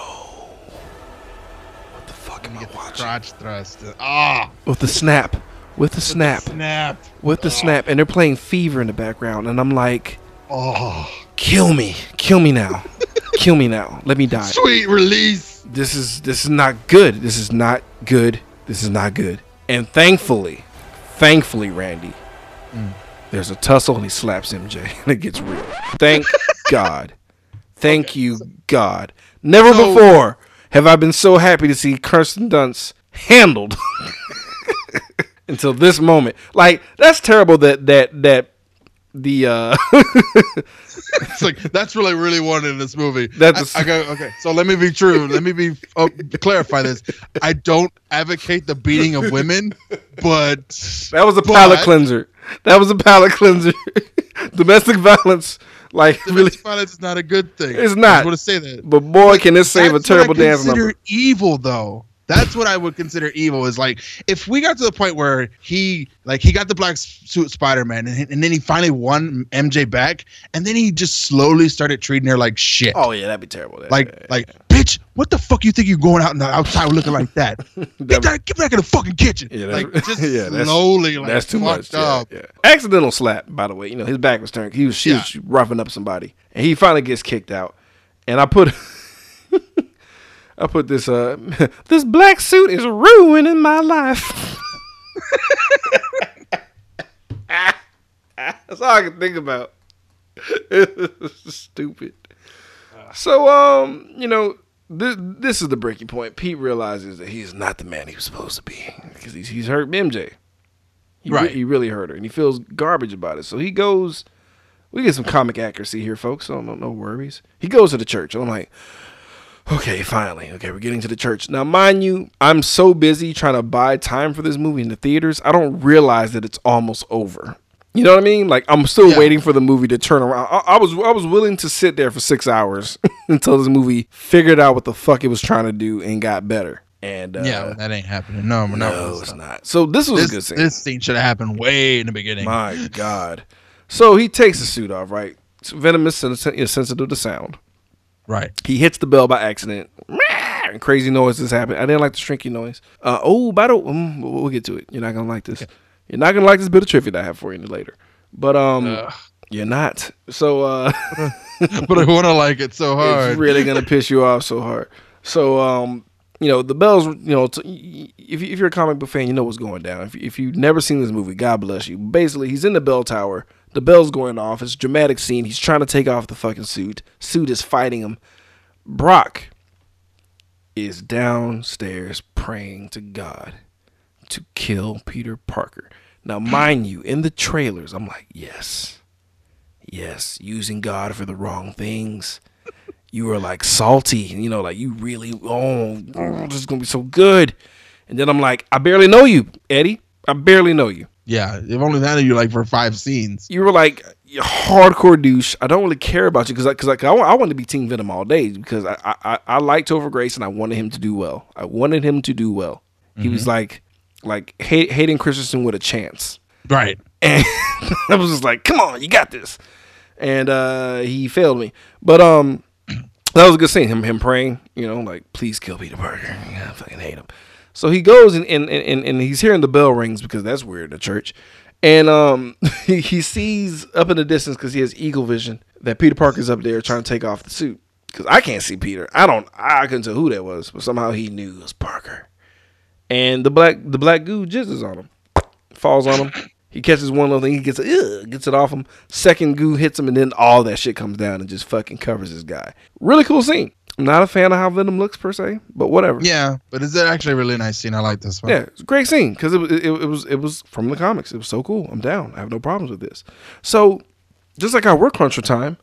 What the fuck am I watching? Crotch thrust. Ah, With the snap, with the snap, snap. with the snap, and they're playing Fever in the background, and I'm like. Oh, kill me kill me now kill me now let me die sweet release. this is this is not good this is not good this is not good and thankfully thankfully randy mm. There's a tussle and he slaps MJ and it gets real. Thank God. Thank you, God. Never before have I been so happy to see Kirsten Dunst handled until this moment. Like that's terrible that that that the uh It's like that's what I really wanted in this movie. That's- I, I go okay. So let me be true. Let me be oh, clarify this. I don't advocate the beating of women, but that was a But- palate cleanser. That was a palate cleanser. Domestic violence, like really. violence is not a good thing. It's I not. just want to say that. But boy, can this save a I terrible dance number. Evil though. That's what I would consider evil. Is like if we got to the point where he like he got the black suit Spider Man and, and then he finally won MJ back and then he just slowly started treating her like shit. Oh yeah, that'd be terrible. That- like like bitch, what the fuck you think you're going out in the outside looking like that? Get that, get back in the fucking kitchen. Yeah, like that's- just yeah, that's- slowly like that's too much. Yeah, up. yeah. Accidental slap, by the way. You know, his back was turned. He was she was roughing up somebody, and he finally gets kicked out. And I put, I put this uh, this black suit is ruining my life. That's all I can think about. Stupid. So um, you know, this this is the breaking point. Pete realizes that he's not the man he was supposed to be because he's he's hurt MJ. He re- Right. he really hurt her, and he feels garbage about it. So he goes. We get some comic accuracy here, folks. So no, no worries. He goes to the church. I'm like, okay, finally. Okay, we're getting to the church. Now, mind you, I'm so busy trying to buy time for this movie in the theaters, I don't realize that it's almost over. You know what I mean? Like I'm still Yeah. waiting for the movie to turn around. I, I was I was willing to sit there for six hours until this movie figured out what the fuck it was trying to do and got better. And uh, Yeah, that ain't happening. No, we're not. no, it's not. So this was a good scene. this scene should have happened way in the beginning. My God. So he takes the suit off, right? Venom is sensitive to sound. Right. He hits the bell by accident. And crazy noises happen. I didn't like the shrinky noise. Uh, oh, by the um, we'll we'll get to it. You're not gonna like this. You're not gonna like this bit of trivia that I have for you later. But um, Ugh. you're not. So uh, but I want to like it so hard. it's really gonna piss you off so hard. So um, you know the bells. You know, t- if you- if you're a comic book fan, you know what's going down. If if you've never seen this movie, God bless you. Basically, he's in the bell tower. The bell's going off. It's a dramatic scene. He's trying to take off the fucking suit. Suit is fighting him. Brock is downstairs praying to God to kill Peter Parker. Now, mind you, in the trailers, I'm like, yes, yes, using God for the wrong things. You were like salty, you know, like you really, oh, oh, this is gonna be so good. And then I'm like, I barely know you, Eddie. I barely know you. Yeah, they've only had you like for five scenes. You were like you hardcore douche. I don't really care about you because because like, I, I wanted to be Team Venom all day because I, I I- liked Topher Grace and I wanted him to do well. I wanted him to do well. He was like like Hay- Hayden Christensen with a chance. Right. And I was just like, come on, you got this. And uh, he failed me. But um, that was a good scene. Him him praying, you know, like, please kill Peter Parker. I fucking hate him. So he goes and and, and, and he's hearing the bell rings because that's weird the church. And um, he, he sees up in the distance because he has eagle vision that Peter Parker's up there trying to take off the suit. Because I can't see Peter. I don't. I couldn't tell who that was, but somehow he knew it was Parker. And the black the black goo jizzes on him falls on him. He catches one little thing, he gets gets it off him. Second goo hits him, and then all that shit comes down and just fucking covers this guy. Really cool scene. I'm not a fan of how Venom looks per se, but whatever. Yeah, but is it's actually a really nice scene. I like this one. Yeah, it's a great scene because it, was- it, it was it was from the comics. It was so cool. I'm down. I have no problems with this. So, just like our work cruncher time,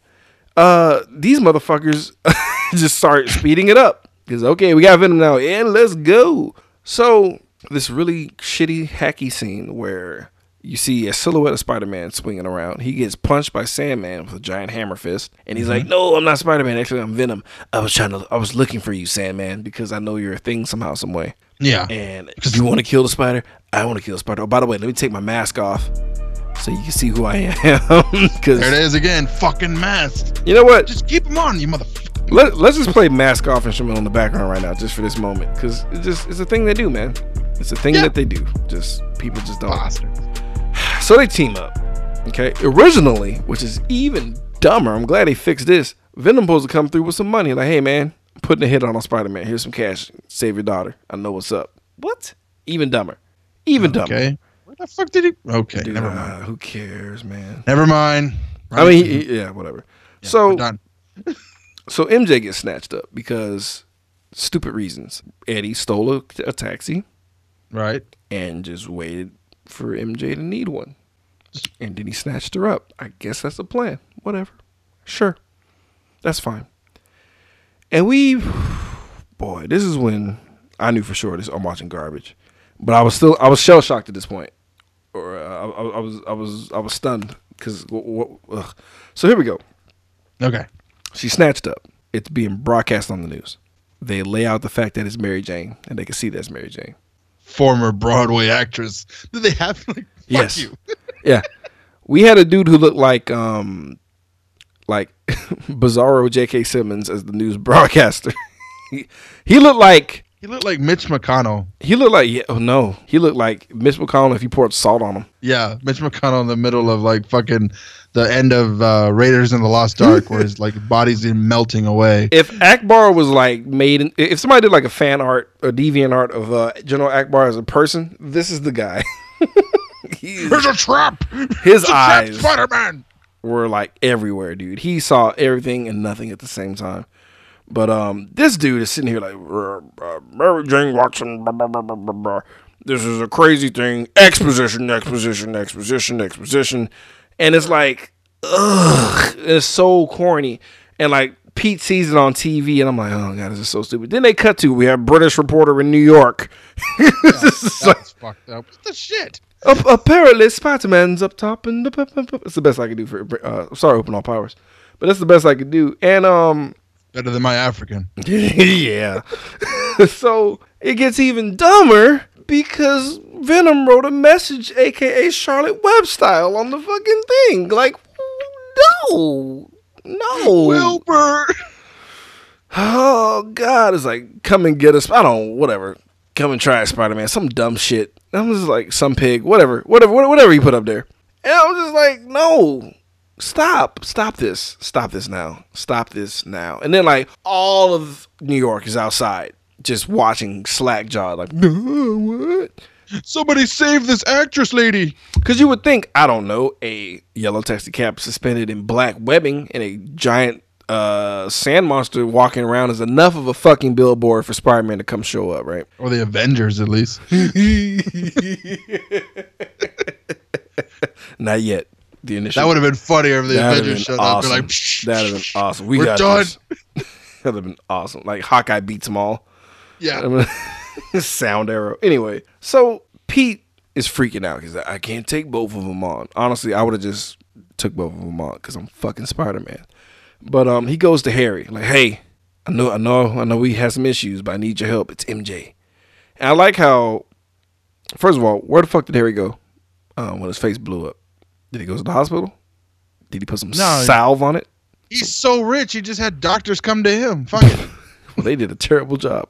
uh, these motherfuckers just start speeding it up because okay, we got Venom now, and let's go. So this really shitty hacky scene where you see a silhouette of Spider-Man swinging around. He gets punched by Sandman with a giant hammer fist, and he's like, mm-hmm. "No, I'm not Spider-Man. Actually, I'm Venom. I was trying to, I was looking for you, Sandman, because I know you're a thing somehow, some way." Yeah. And cuz you want to kill the spider? I want to kill the spider. Oh, by the way, let me take my mask off so you can see who I am. Because There it is again. Fucking masked. you know what? Just keep them on, you motherfucker. Let, let's just play mask off instrumental in the background right now, just for this moment, because it's just it's a thing they do, man. It's a thing Yeah. that they do. Just people just don't. Bastards. So they team up. Okay. Originally, which is even dumber. I'm glad they fixed this. Venom supposed to come through with some money. Like, hey man, I'm putting a hit on a Spider Man. Here's some cash. Save your daughter. I know what's up. What? Even dumber. Even dumber. Okay. What the fuck did he? Okay, Dude, never uh, mind. who cares, man? Never mind. I mean, he, he- yeah, whatever. Yeah, so done. so MJ gets snatched up because stupid reasons. Eddie stole a, a taxi right. and just waited for MJ to need one. And then he snatched her up. I guess that's the plan. Whatever. Sure. That's fine. And we boy, this is when I knew for sure this I'm watching garbage. But I was still I was shell shocked at this point. Or uh, I, I, I was I was I was stunned cuz So here we go. Okay. She snatched up. It's being broadcast on the news. They lay out the fact that it's Mary Jane and they can see that's Mary Jane. Former Broadway actress. Did they have like? Fuck Yes. you. yeah. We had a dude who looked like um like Bizarro J.K. Simmons as the news broadcaster. he, he looked like He looked like Mitch McConnell. he looked like yeah, oh no. He looked like Mitch McConnell if you poured salt on him. Yeah, Mitch McConnell in the middle of like fucking the end of uh, Raiders in the Lost Ark, where his like body's in melting away. If Ackbar was like made in, if somebody did like a fan art or deviant art of uh, General Ackbar as a person, this is the guy. There's a trap. his a eyes Spider-Man. were like everywhere, dude. He saw everything and nothing at the same time. But um, this dude is sitting here like "Uh, uh, Mary Jane Watson. Blah, blah, blah. This is a crazy thing. Exposition, exposition, exposition, exposition, and it's like, ugh, it's so corny. And like Pete sees it on TV, and I'm like, oh god, this is so stupid. Then they cut to we have British reporter in New York. This is like- That's fucked up. What the shit? Up, apparently, Spider Man's up top, and it's the best I could do for. Uh, sorry, open all powers, but that's the best I could do. And um, Better than my African. yeah. so it gets even dumber because Venom wrote a message, aka Charlotte Webb style, on the fucking thing. Like, no, no. Wilbur. Oh God, it's like come and get us. I don't whatever. Come and try Spider Man. Some dumb shit. I'm just like some pig. Whatever. Whatever. Whatever you put up there. And I was just like, no. Stop. Stop this. Stop this now. Stop this now. And then like all of New York is outside just watching slack jaw like no, what? Somebody save this actress lady. Because you would think, I don't know, a yellow taxi cab suspended in black webbing and a giant uh, sand monster walking around is enough of a fucking billboard for Spider Man to come show up, right? Or the Avengers, at least. Not yet. The initial. That would have been funnier if the that'd Avengers showed up. awesome. They're like, That'd have been awesome. We We're got done. That'd have been awesome. Like Hawkeye beats them all. yeah. Sound arrow. Anyway, so Pete is freaking out because I can't take both of them on. Honestly, I would have just took both of them on because I'm fucking Spider Man. But um, he goes to Harry like, "Hey, I know, I know, I know we have some issues, but I need your help. It's MJ." And I like how, first of all, where the fuck did Harry go um, when his face blew up? Did he go to the hospital? Did he put some No. salve on it? He's so rich, he just had doctors come to him. Fuck it. well, they did a terrible job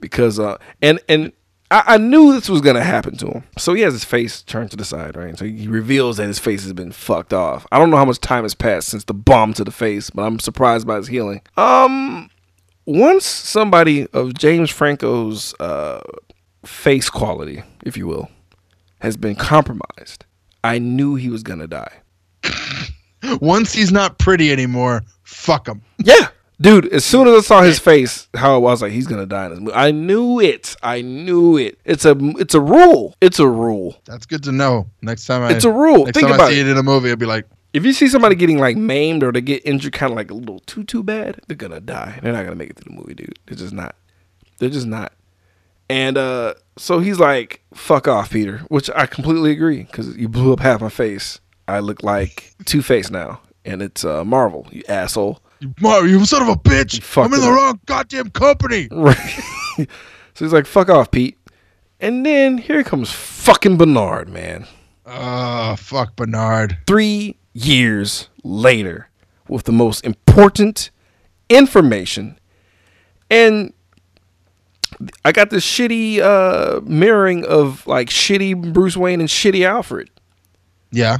because uh and and I, I knew this was gonna happen to him. So he has his face turned to the side, right? So he reveals that his face has been fucked off. I don't know how much time has passed since the bomb to the face, but I'm surprised by his healing. Um, once somebody of James Franco's uh face quality, if you will, has been compromised, I knew he was gonna die. Once he's not pretty anymore, fuck him. Yeah. Dude, as soon as I saw his face, how it was like he's gonna die in this movie. I knew it. I knew it. It's a it's a rule. It's a rule. That's good to know. Next time I It's a rule. Next Think time about I see it. it in a movie, I'll be like, If you see somebody getting like maimed or they get injured kind of like a little too too bad, they're gonna die. They're not gonna make it through the movie, dude. They're just not. They're just not. And uh so he's like, "Fuck off, Peter," which I completely agree because you blew up half my face. I look like Two Face now, and it's uh, Marvel. You asshole. Mario, you son of a bitch! I'm in the wrong goddamn company. Right. so he's like, fuck off, Pete. And then here comes fucking Bernard, man. Oh, fuck Bernard. Three years later, with the most important information. And I got this shitty uh, mirroring of like shitty Bruce Wayne and shitty Alfred. Yeah.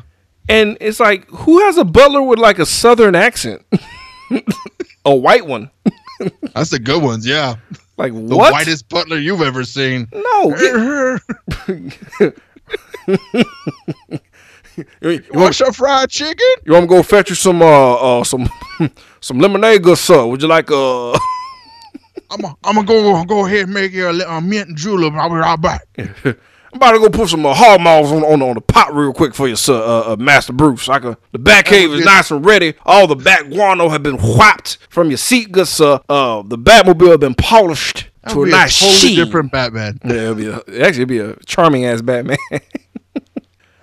And it's like, who has a butler with like a southern accent? a white one. That's the good ones, yeah. Like The what? whitest butler you've ever seen. No, you, want, What's your fried chicken? you want me to go fetch you some uh, uh some some lemonade, good sir? Would you like uh? I'm gonna I'm go go ahead and make you a, a mint julep. I'll be right back. I'm about to go put some uh, hog on, on on the pot real quick for you, sir, uh, uh, Master Bruce. I can, the back cave is nice and ready. All the back guano have been whapped from your seat, good sir. Uh, the Batmobile have been polished That to a be a nice totally sheen. different Batman. Yeah, it'll be a, actually it'd be a charming ass Batman.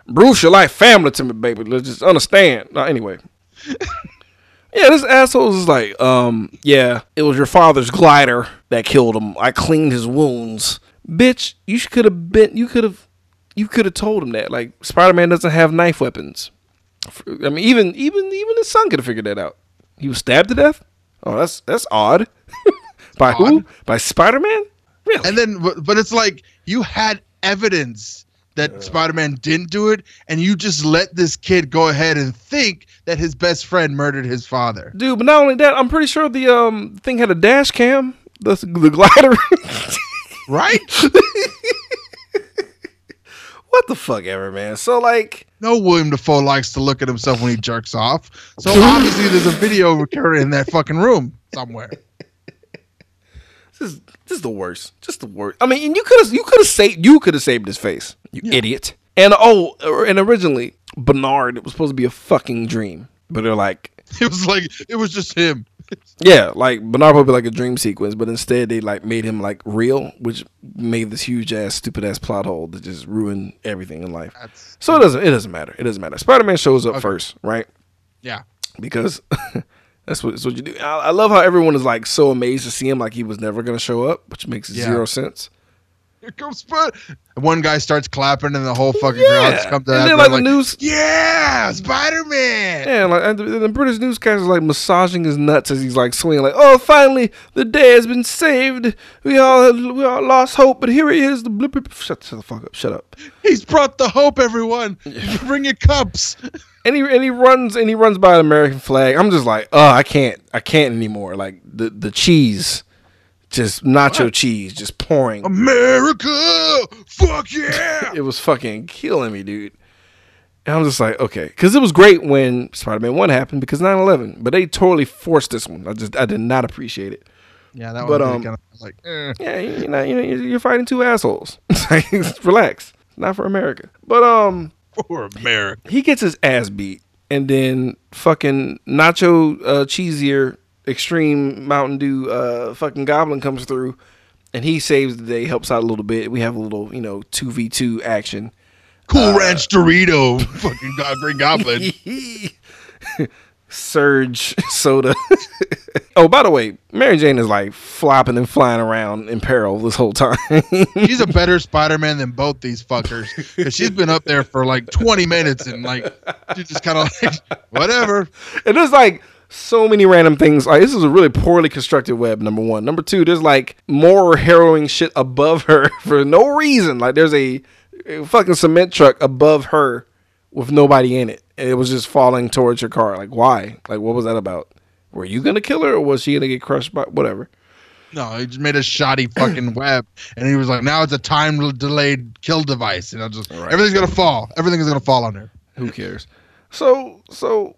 Bruce, you're like family to me, baby. Let's just understand. Uh, anyway. Yeah, this asshole is like, um, yeah, it was your father's glider that killed him. I cleaned his wounds. Bitch, you could have been, you could have, you could have told him that. Like, Spider Man doesn't have knife weapons. I mean, even, even, even his son could have figured that out. He was stabbed to death. Oh, that's that's odd. By who? By Spider Man? Really? And then, but, but it's like you had evidence that Spider-Man didn't do it, and you just let this kid go ahead and think that his best friend murdered his father. Dude, but not only that, I'm pretty sure the um thing had a dash cam. The the glider. Right? what the fuck ever, man. So like, no, William Dafoe likes to look at himself when he jerks off. So obviously, there's a video recorder in that fucking room somewhere. this is this is the worst. Just the worst. I mean, and you could have you could have saved you could have saved his face. You idiot. And oh, and originally Bernard it was supposed to be a fucking dream, but they're like. It was like it was just him. Yeah, like Bernard would be like a dream sequence, but instead they like made him like real, which made this huge ass, stupid ass plot hole that just ruined everything in life. That's So it doesn't it doesn't matter. It doesn't matter. Spider Man shows up Okay. first, right? yeah. Because that's what that's what you do. I, I love how everyone is like so amazed to see him, like he was never gonna show up, which makes Yeah. zero sense. Here comes. One guy starts clapping, and the whole fucking Yeah, crowd comes and out. then like the news, yeah, Spider Man. yeah, like and the, and the British newscaster is like massaging his nuts as he's like swinging, like, "Oh, finally the day has been saved. We all we all lost hope, but here he is." The blip, blip. Shut, shut the fuck up. Shut up. He's brought the hope, everyone. Bring your cups. and he and he runs and he runs by an American flag. I'm just like, oh, I can't, I can't anymore. Like the the cheese, just nacho cheese, just pouring. America, fuck yeah. It was fucking killing me, dude. And I'm just like, okay, because it was great when Spider-Man One happened because 9/11, but they totally forced this one. I just I did not appreciate it. yeah, that But, was um, kind of like, eh. Yeah, you know, you know, you're you're fighting two assholes. It's like, relax, it's not for America. But um. for America. he gets his ass beat, and then fucking Nacho uh, Cheesier Extreme Mountain Dew uh, fucking Goblin comes through, and he saves the day, helps out a little bit. We have a little, you know, two v two action. Cool Ranch Dorito, fucking God, Green Goblin. Surge soda. oh, by the way, Mary Jane is like flopping and flying around in peril this whole time. She's a better Spider-Man than both these fuckers. 'Cause she's been up there for like 20 minutes and like she's just kind of like whatever. And it's like so many random things. Like this is a really poorly constructed web. Number one. Number two. There's like more harrowing shit above her for no reason. Like there's a, a fucking cement truck above her with nobody in it, and it was just falling towards her car. Like why? Like what was that about? Were you gonna kill her, or was she gonna get crushed by whatever? No, he just made a shoddy fucking web, and he was like, "Now it's a time delayed kill device," and I just Right. everything's gonna fall. Everything is gonna fall on her. Who cares? So so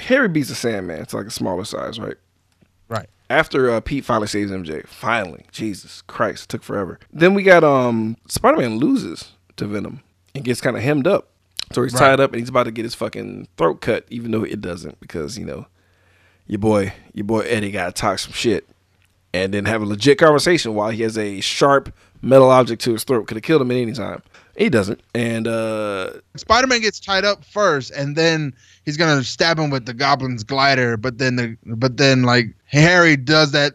Harry beats the Sandman. It's like a smaller size, right? Right. after uh, Pete finally saves MJ, finally, Jesus Christ, took forever. Then we got um Spider-Man loses to Venom and gets kind of hemmed up. So he's Right. tied up and he's about to get his fucking throat cut, even though it doesn't, because you know your boy, your boy Eddie got to talk some shit and then have a legit conversation while he has a sharp metal object to his throat. Could have killed him at any time. He doesn't, and uh Spider-Man gets tied up first, and then he's gonna stab him with the Goblin's glider. But then the but then like Harry does that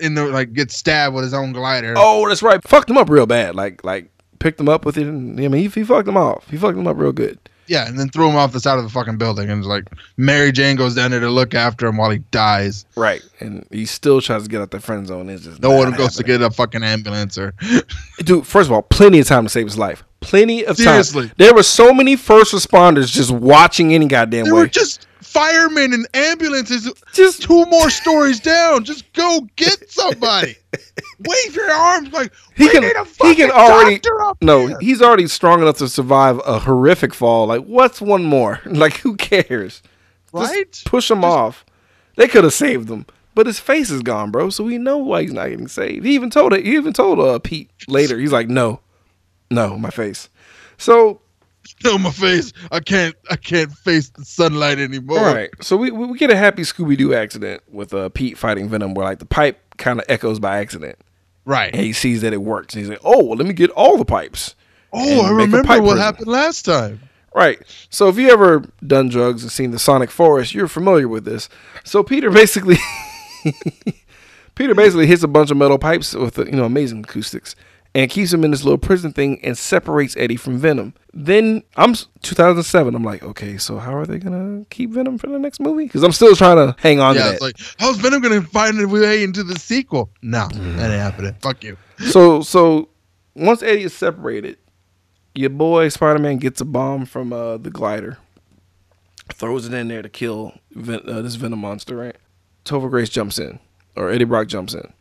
and the, like gets stabbed with his own glider. oh, that's right, fucked him up real bad. Like like picked him up with it. And, I mean, he, he fucked him off. He fucked him up real good. Yeah, and then threw him off the side of the fucking building, and it's like Mary Jane goes down there to look after him while he dies. Right. And he still tries to get out the friend zone. It's just No one goes to get a fucking ambulance or Dude, first of all, plenty of time to save his life. Plenty of Seriously. time. Seriously, there were so many first responders just watching any goddamn They way. were just firemen and ambulances Just two more stories down. Just go get somebody. Wave your arms like He we can- he can already- no, here." he's already strong enough to survive a horrific fall. Like, what's one more? Like, who cares? Just right. push him off. They could have saved him, but his face is gone, bro. So we know why he's not getting saved. He even told it. He even told uh, Pete later. He's like, no, no, my face. So No, my face. I can't. I can't face the sunlight anymore. all right. So we we get a happy Scooby Doo accident with uh, Pete fighting Venom, where like the pipe kind of echoes by accident, Right. and he sees that it works, and he's like, oh, well, let me get all the pipes. oh, I remember what prison. happened last time. Right. So if you ever done drugs and seen the Sonic Forest, you're familiar with this. So Peter basically Peter basically hits a bunch of metal pipes with you know amazing acoustics and keeps him in this little prison thing and separates Eddie from Venom. Then I'm 2007. I'm like, okay, so how are they gonna keep Venom for the next movie? Because I'm still trying to hang on Yeah, to it's that. like, how's Venom gonna find a way into the sequel? No, Mm. that ain't happening. Fuck you. so so once Eddie is separated, your boy Spider Man gets a bomb from uh, the glider, throws it in there to kill Ven- uh, this Venom monster. Right? Topher Grace jumps in, or Eddie Brock jumps in,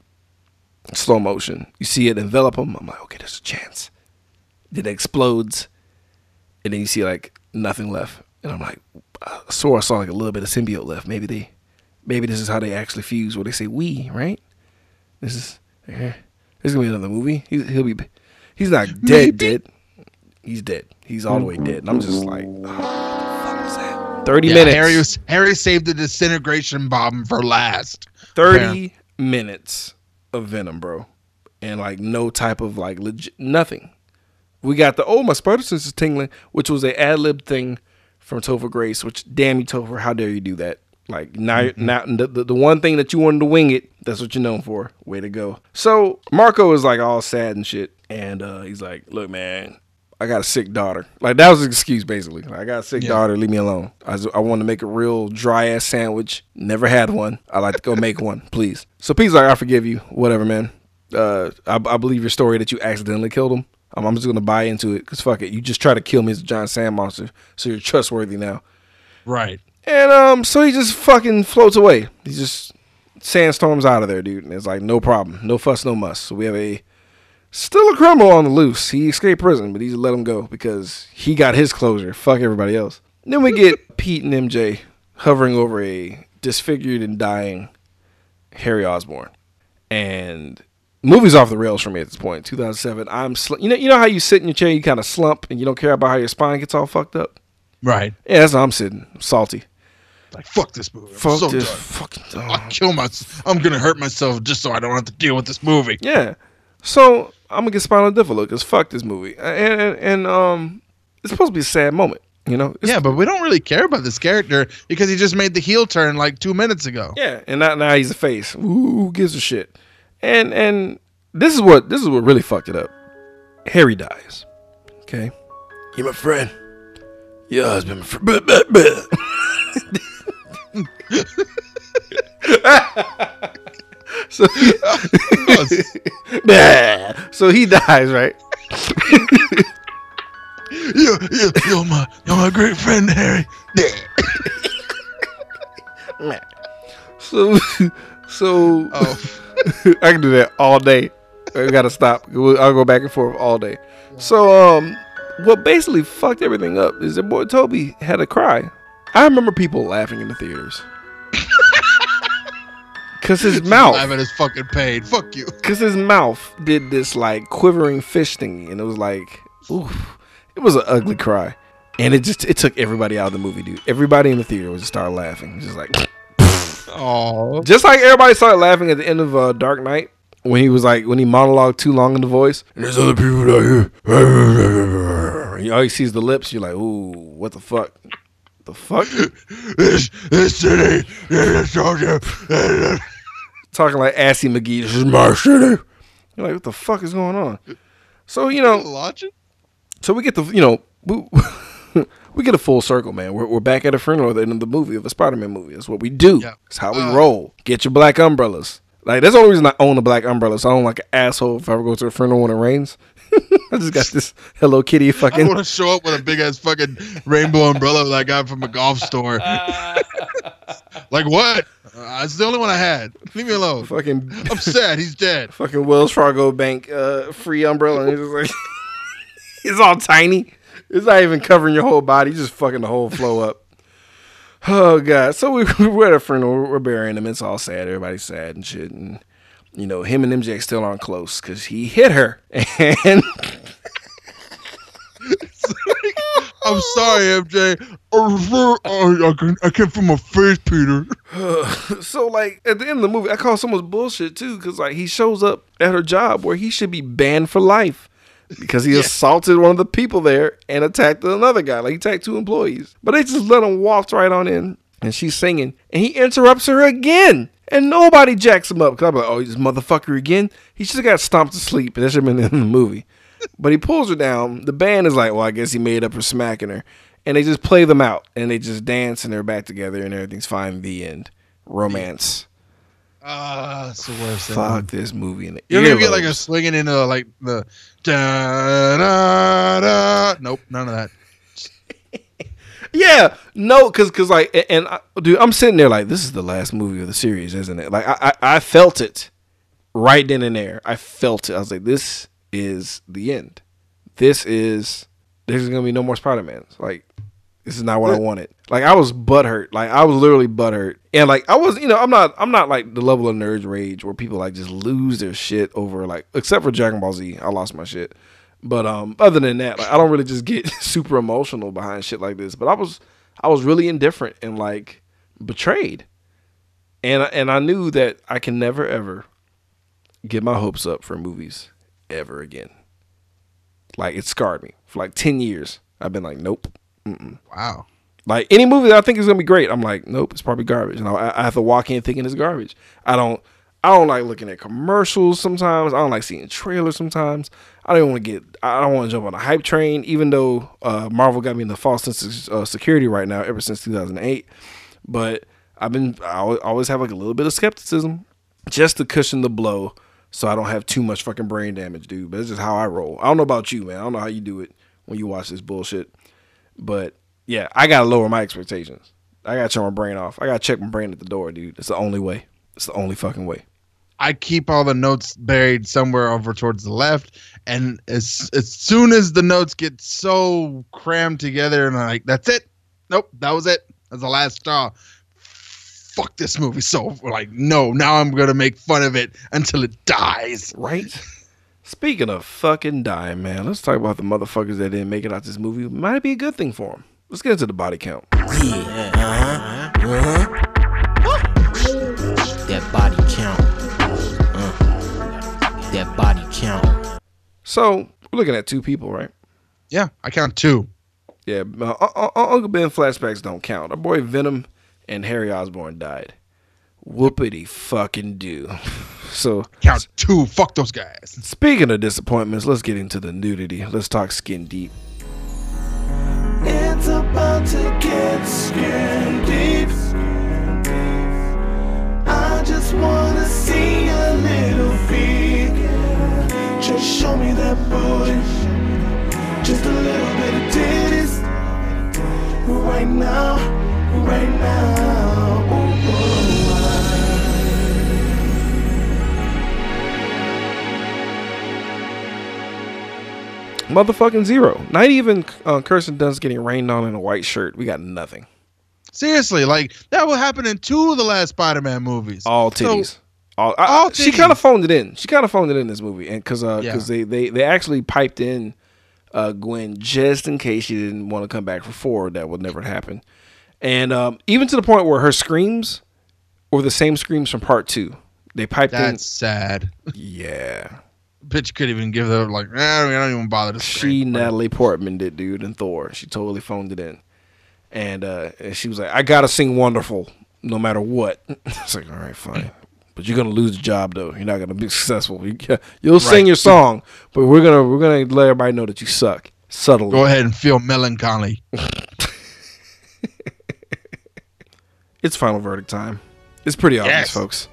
slow motion. You see it envelop him. I'm like, okay, there's a chance. Then it explodes, and then you see like nothing left, and I'm like, I swore I saw like a little bit of symbiote left. Maybe they, maybe this is how they actually fuse. Where they say we, right? This is. eh, There's gonna be another movie. He, he'll be. He's not dead. Maybe. Dead. He's dead. He's all the way dead. And I'm just like, oh, fuck was that? Thirty Yeah, minutes. Harry was Harry saved the disintegration bomb for last. Thirty minutes of Venom, bro, and like no type of like legit nothing. We got the oh my spider sense is tingling, which was a ad lib thing from Topher Grace. Which damn you Topher, how dare you do that? Like now, Mm-hmm. now the, the the one thing that you wanted to wing it, that's what you're known for. Way to go. So Marko is like all sad and shit, and uh, he's like, look man. I got a sick daughter. Like that was an excuse basically. Like, I got a sick Yeah. daughter. Leave me alone. I, I want to make a real dry ass sandwich. Never had one. I like to go make one, please. So Pete's like, I forgive you. Whatever, man. Uh, I, I believe your story that you accidentally killed him. Um, I'm just gonna buy into it because fuck it. You just try to kill me as a giant sand monster, so you're trustworthy now. Right. And um, so he just fucking floats away. He just sandstorms out of there, dude. And it's like no problem, no fuss, no muss. So we have a still a criminal on the loose. He escaped prison, but he's let him go because he got his closure. Fuck everybody else. Then we get Pete and MJ hovering over a disfigured and dying Harry Osborn, and movie's off the rails for me at this point. 2007. I'm sl- you know you know how you sit in your chair, you kind of slump, and you don't care about how your spine gets all fucked up. Right. Yeah, that's how I'm sitting, salty. Like fuck this movie. I'm Fuck so this done. fucking I'll kill myself. I'm gonna hurt myself just so I don't have to deal with this movie. Yeah. So I'm gonna get spinal difficult because fuck this movie, and, and and um, it's supposed to be a sad moment, you know. It's- Yeah, but we don't really care about this character because he just made the heel turn like two minutes ago. yeah, and now, now he's a face. Ooh, who gives a shit? And and this is what this is what really fucked it up. Harry dies. Okay, you're my friend. Your husband, my friend. So, so he dies, right? you, you, you're my, you're my great friend, Harry. So, so Oh, I can do that all day. I gotta stop. I'll go back and forth all day. So, um, what basically fucked everything up is that boy Tobey had a cry. I remember people laughing in the theaters. Cause his mouth. I'm at his fucking pain. Fuck you. cause his mouth did this like quivering fish thingy, and it was like, ooh, it was an ugly cry, and it just it took everybody out of the movie, dude. Everybody in the theater was just started laughing, just like. Oh, Just like everybody started laughing at the end of uh, Dark Knight when he was like when he monologued too long in the voice. And there's other people out here. You always sees the lips. You're like, ooh, what the fuck? The fuck? this, this city, this soldier. Talking like Assy McGee. This is my city. You're like, what the fuck is going on? So you know, Watching? so we get the you know we, we get a full circle, man. We're, we're back at a funeral at the end of the movie of a Spider-Man movie. That's what we do. Yeah. It's how we Uh. roll. Get your black umbrellas. Like that's the only reason I own a black umbrella. So I don't like an asshole if I ever go to a funeral when it rains. I just got this Hello Kitty fucking. I fucking. want to show up with a big ass fucking rainbow umbrella that I got from a golf store. like what? Uh, it's the only one I had. Leave me alone. Fucking I'm sad. He's dead. fucking Wells Fargo Bank uh, free umbrella. And it's just like it's all tiny. It's not even covering your whole body. Just fucking the whole flow up. Oh god. So we we're at a funeral. We're, we're burying him. It's all sad. Everybody's sad and shit. And you know him and MJ still aren't close because he hit her. And I'm sorry, MJ. I can- I came from a face, Peter. so like at the end of the movie, I call someone's bullshit too because like he shows up at her job where he should be banned for life because he assaulted one of the people there and attacked another guy. Like he attacked two employees, but they just let him walk right on in. And she's singing, and he interrupts her again, and nobody jacks him up. Cause I'm like, oh, this motherfucker again. He should have got stomped to sleep, and that should have been in the movie. But he pulls her down. The band is like, well, I guess he made up for smacking her. And they just play them out and they just dance and they're back together and everything's fine. The end. Romance. Ah, it's the worst. thing. Fuck this movie. In the You don't even get like a swinging into like the da da da. Nope, none of that. Yeah, no, cause, cause like, a- and I, dude, I'm sitting there like, this is the last movie of the series, isn't it? Like, I, I, I felt it right then and there. I felt it. I was like, this is the end. This is. There's gonna be no more Spider Mans. Like, this is not what I wanted. Like, I was butthurt. Like, I was literally butthurt, and like, I was, you know, I'm not, I'm not like the level of nerd rage where people like just lose their shit over like, except for Dragon Ball Z, I lost my shit. But um, other than that, like, I don't really just get super emotional behind shit like this. But I was, I was really indifferent and like betrayed, and and I knew that I can never ever get my hopes up for movies ever again. Like it scarred me for like ten years. I've been like, nope. Wow. Like any movie that I think is gonna be great, I'm like, nope, it's probably garbage. And I, I have to walk in thinking it's garbage. I don't, I don't like looking at commercials sometimes. I don't like seeing trailers sometimes. I don't want to get, I don't want to jump on a hype train. Even though uh, Marvel got me in the false sense of uh, security right now, ever since 2008. But I've been, I always have like a little bit of skepticism, just to cushion the blow, so I don't have too much fucking brain damage, dude. But it's just how I roll. I don't know about you, man. I don't know how you do it when you watch this bullshit. But yeah, I gotta lower my expectations. I gotta turn my brain off. I gotta check my brain at the door, dude. It's the only way. It's the only fucking way. I keep all the notes buried somewhere over towards the left, and as as soon as the notes get so crammed together, and I'm like, that's it. Nope, that was it. That's the last straw. Fuck this movie. So like, no, now I'm gonna make fun of it until it dies. Right? Speaking of fucking dying, man, let's talk about the motherfuckers that didn't make it out this movie. Might be a good thing for them. Let's get into the body count. Yeah. Uh-huh. Uh-huh. That body count. So we're looking at two people, right? Yeah, I count two. Yeah, uh, Uncle Ben flashbacks don't count. Our boy Venom and Harry Osborn died. Whoopity fucking do. So Count two. Fuck those guys. speaking of disappointments, let's get into the nudity. Let's talk skin deep. It's about to get skin deep. I just wanna Just show me that booty. Just a little bit of titties. Right now, right now. Ooh, ooh, Motherfucking zero. Not even uh, Kirsten Dunst getting rained on in a white shirt. We got nothing. Seriously, like that will happen in two of the last Spider-Man movies. All So- titties. All, all I- She kind of phoned it in. She kind of phoned it in this movie, and because Yeah. they, they they actually piped in uh, Gwen just in case she didn't want to come back for four. That would never happen. And um, even to the point where her screams were the same screams from part two. They piped in That's sad. Yeah. Bitch could even give them like, eh, I don't even bother to She. Natalie Portman did, dude, and Thor. She totally phoned it in, and uh, and she was like, "I gotta sing wonderful, no matter what." it's like, all right, fine, but you're gonna lose the job though. You're not gonna be successful. You, you'll sing your song, but we're gonna we're gonna let everybody know that you suck subtly. Go ahead and feel melancholy. It's final verdict time. It's pretty obvious, Yes. folks.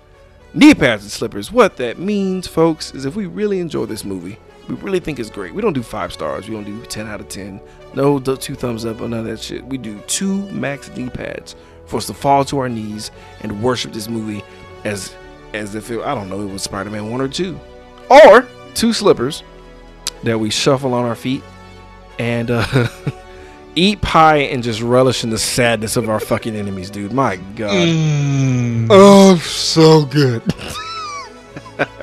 Knee pads and slippers. What that means, folks, is if we really enjoy this movie, we really think it's great. We don't do five stars. We don't do ten out of ten. No, two thumbs up or none of that shit. We do two max knee pads for us to fall to our knees and worship this movie as as if it, I don't know it was Spider Man one or two, or two slippers that we shuffle on our feet and uh, eat pie and just relish in the sadness of our fucking enemies, dude. My God. Mm. Oh, so good.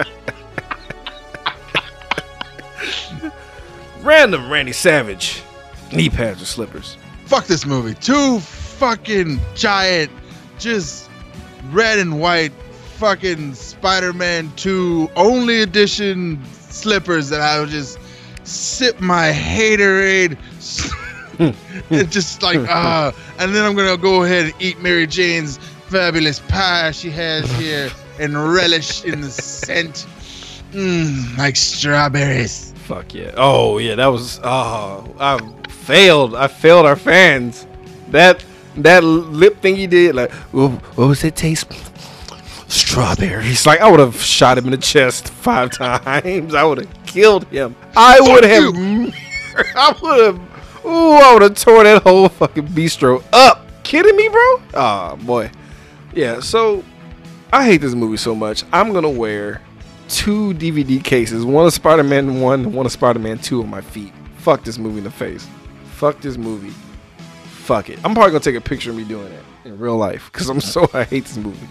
Random Randy Savage. Knee pads or slippers. Fuck this movie. Two fucking giant, just red and white fucking Spider-Man 2 only edition slippers that I would just sip my haterade. it's just like ah, and then I'm gonna go ahead and eat Mary Jane's fabulous pie she has here and relish in the scent, mm, like strawberries. Fuck yeah. Oh yeah, that was oh I failed. I failed our fans. That that lip thing he did, like "Wha- what was it taste? Strawberries. Like I would have shot him in the chest five times. I would have killed him. I would have I would have Ooh, I would have tore that whole fucking bistro up. Kidding me, bro? Oh boy. Yeah, so I hate this movie so much. I'm gonna wear two DVD cases, one of Spider-Man one, one of Spider-Man two on my feet. Fuck this movie in the face. Fuck this movie. Fuck it. I'm probably gonna take a picture of me doing that in real life because I'm so I hate this movie.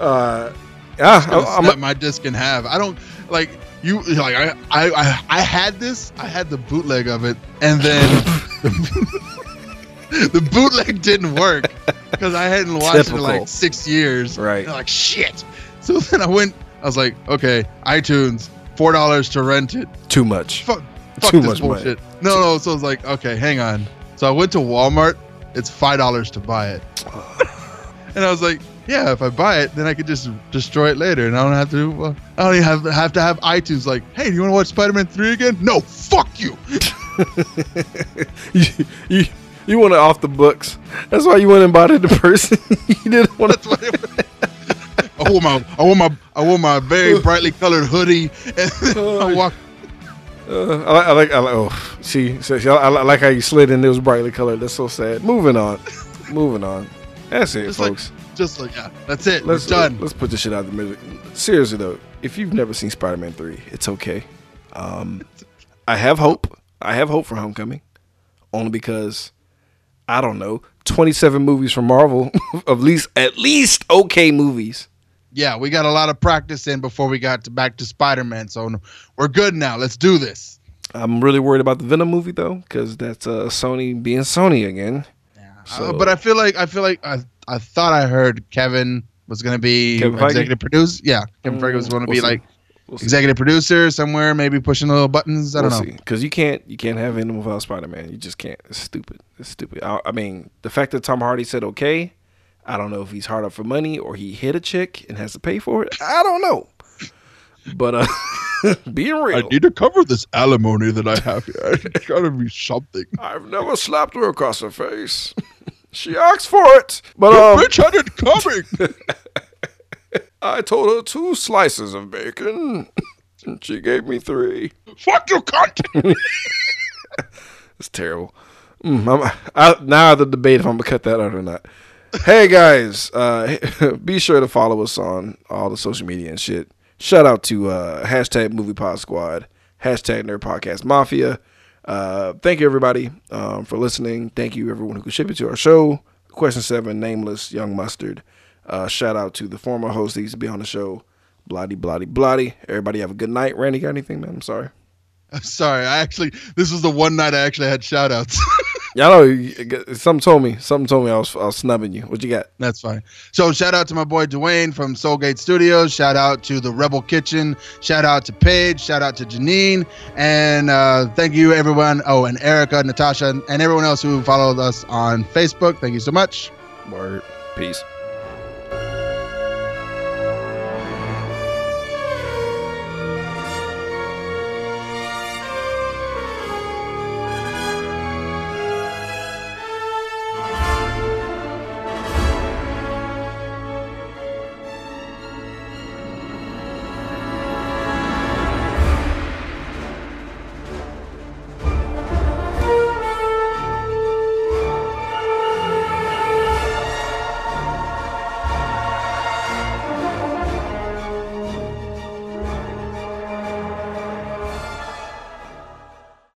Uh, yeah, I, I'm, my disc in half. I don't like you. Like I, I, I, I had this. I had the bootleg of it, and then the bootleg didn't work because I hadn't watched it in like six years. Right. Like shit. So then I went. I was like, okay, iTunes, four dollars to rent it. too much. Fuck, fuck Too this much money. bullshit. No, no. So I was like, okay, hang on. So I went to Walmart. It's five dollars to buy it. and I was like, yeah, if I buy it, then I could just destroy it later, and I don't have to. Well, I don't even have, have to have iTunes. Like, hey, do you want to watch Spider-Man three again? No, fuck you. you, you, you want it off the books. That's why you went and bought it in person. you didn't want to. I wore my, I wore my, I wore my very brightly colored hoodie, and I walked. Uh, I like, I like, I like. Oh, see, see, I, I like how you slid in. It was brightly colored. That's so sad. Moving on, moving on. That's it, Just like- folks. Just like, yeah, that's it. let's We're done. Let's put this shit out of the middle. Seriously though, if you've never seen Spider-Man three, it's okay. Um, I have hope. I have hope for Homecoming, only because I don't know. Twenty-seven movies from Marvel, at least at least okay movies. yeah, we got a lot of practice in before we got to back to Spider-Man, so we're good now. Let's do this. I'm really worried about the Venom movie though, because that's uh, Sony being Sony again. Yeah. So- Uh, but I feel like I feel like I I thought I heard Kevin was gonna be Kevin executive producer. Yeah, Kevin Feige was gonna We'll be see. like We'll see. executive producer somewhere, maybe pushing little buttons. I don't know. because you can't you can't have Venom without Spider Man. You just can't. It's stupid. It's stupid. I, I mean, the fact that Tom Hardy said okay, I don't know if he's hard up for money or he hit a chick and has to pay for it. I don't know. But uh, being real, I need to cover this alimony that I have here. It's gotta be something. I've never slapped her across the face. she asked for it, but um, had it coming. I told her two slices of bacon, and she gave me three. Fuck you, cunt. It's terrible. Mm, I'm, I, now I have to debate if I'm gonna cut that out or not. Hey guys, uh, be sure to follow us on all the social media and shit. Shout out to uh, hashtag Movie Pod Squad, hashtag Nerd Podcast Mafia. Uh, thank you everybody um, for listening. Thank you everyone who contributed to our show. Question seven, nameless young mustard. Uh, shout out to the former host that used to be on the show. Bloody, bloody, bloody. Everybody have a good night. Randy, got anything, man? I'm sorry. I'm sorry. I actually this was the one night I actually had shout outs. Y'all know something told me. Something told me I was I was snubbing you. What you got? That's fine. So shout out to my boy Dwayne from Soulgate Studios. Shout out to the Rebel Kitchen. Shout out to Paige. Shout out to Janine. And uh, thank you everyone. Oh, and Erica, Natasha, and everyone else who followed us on Facebook. Thank you so much. Word. Peace.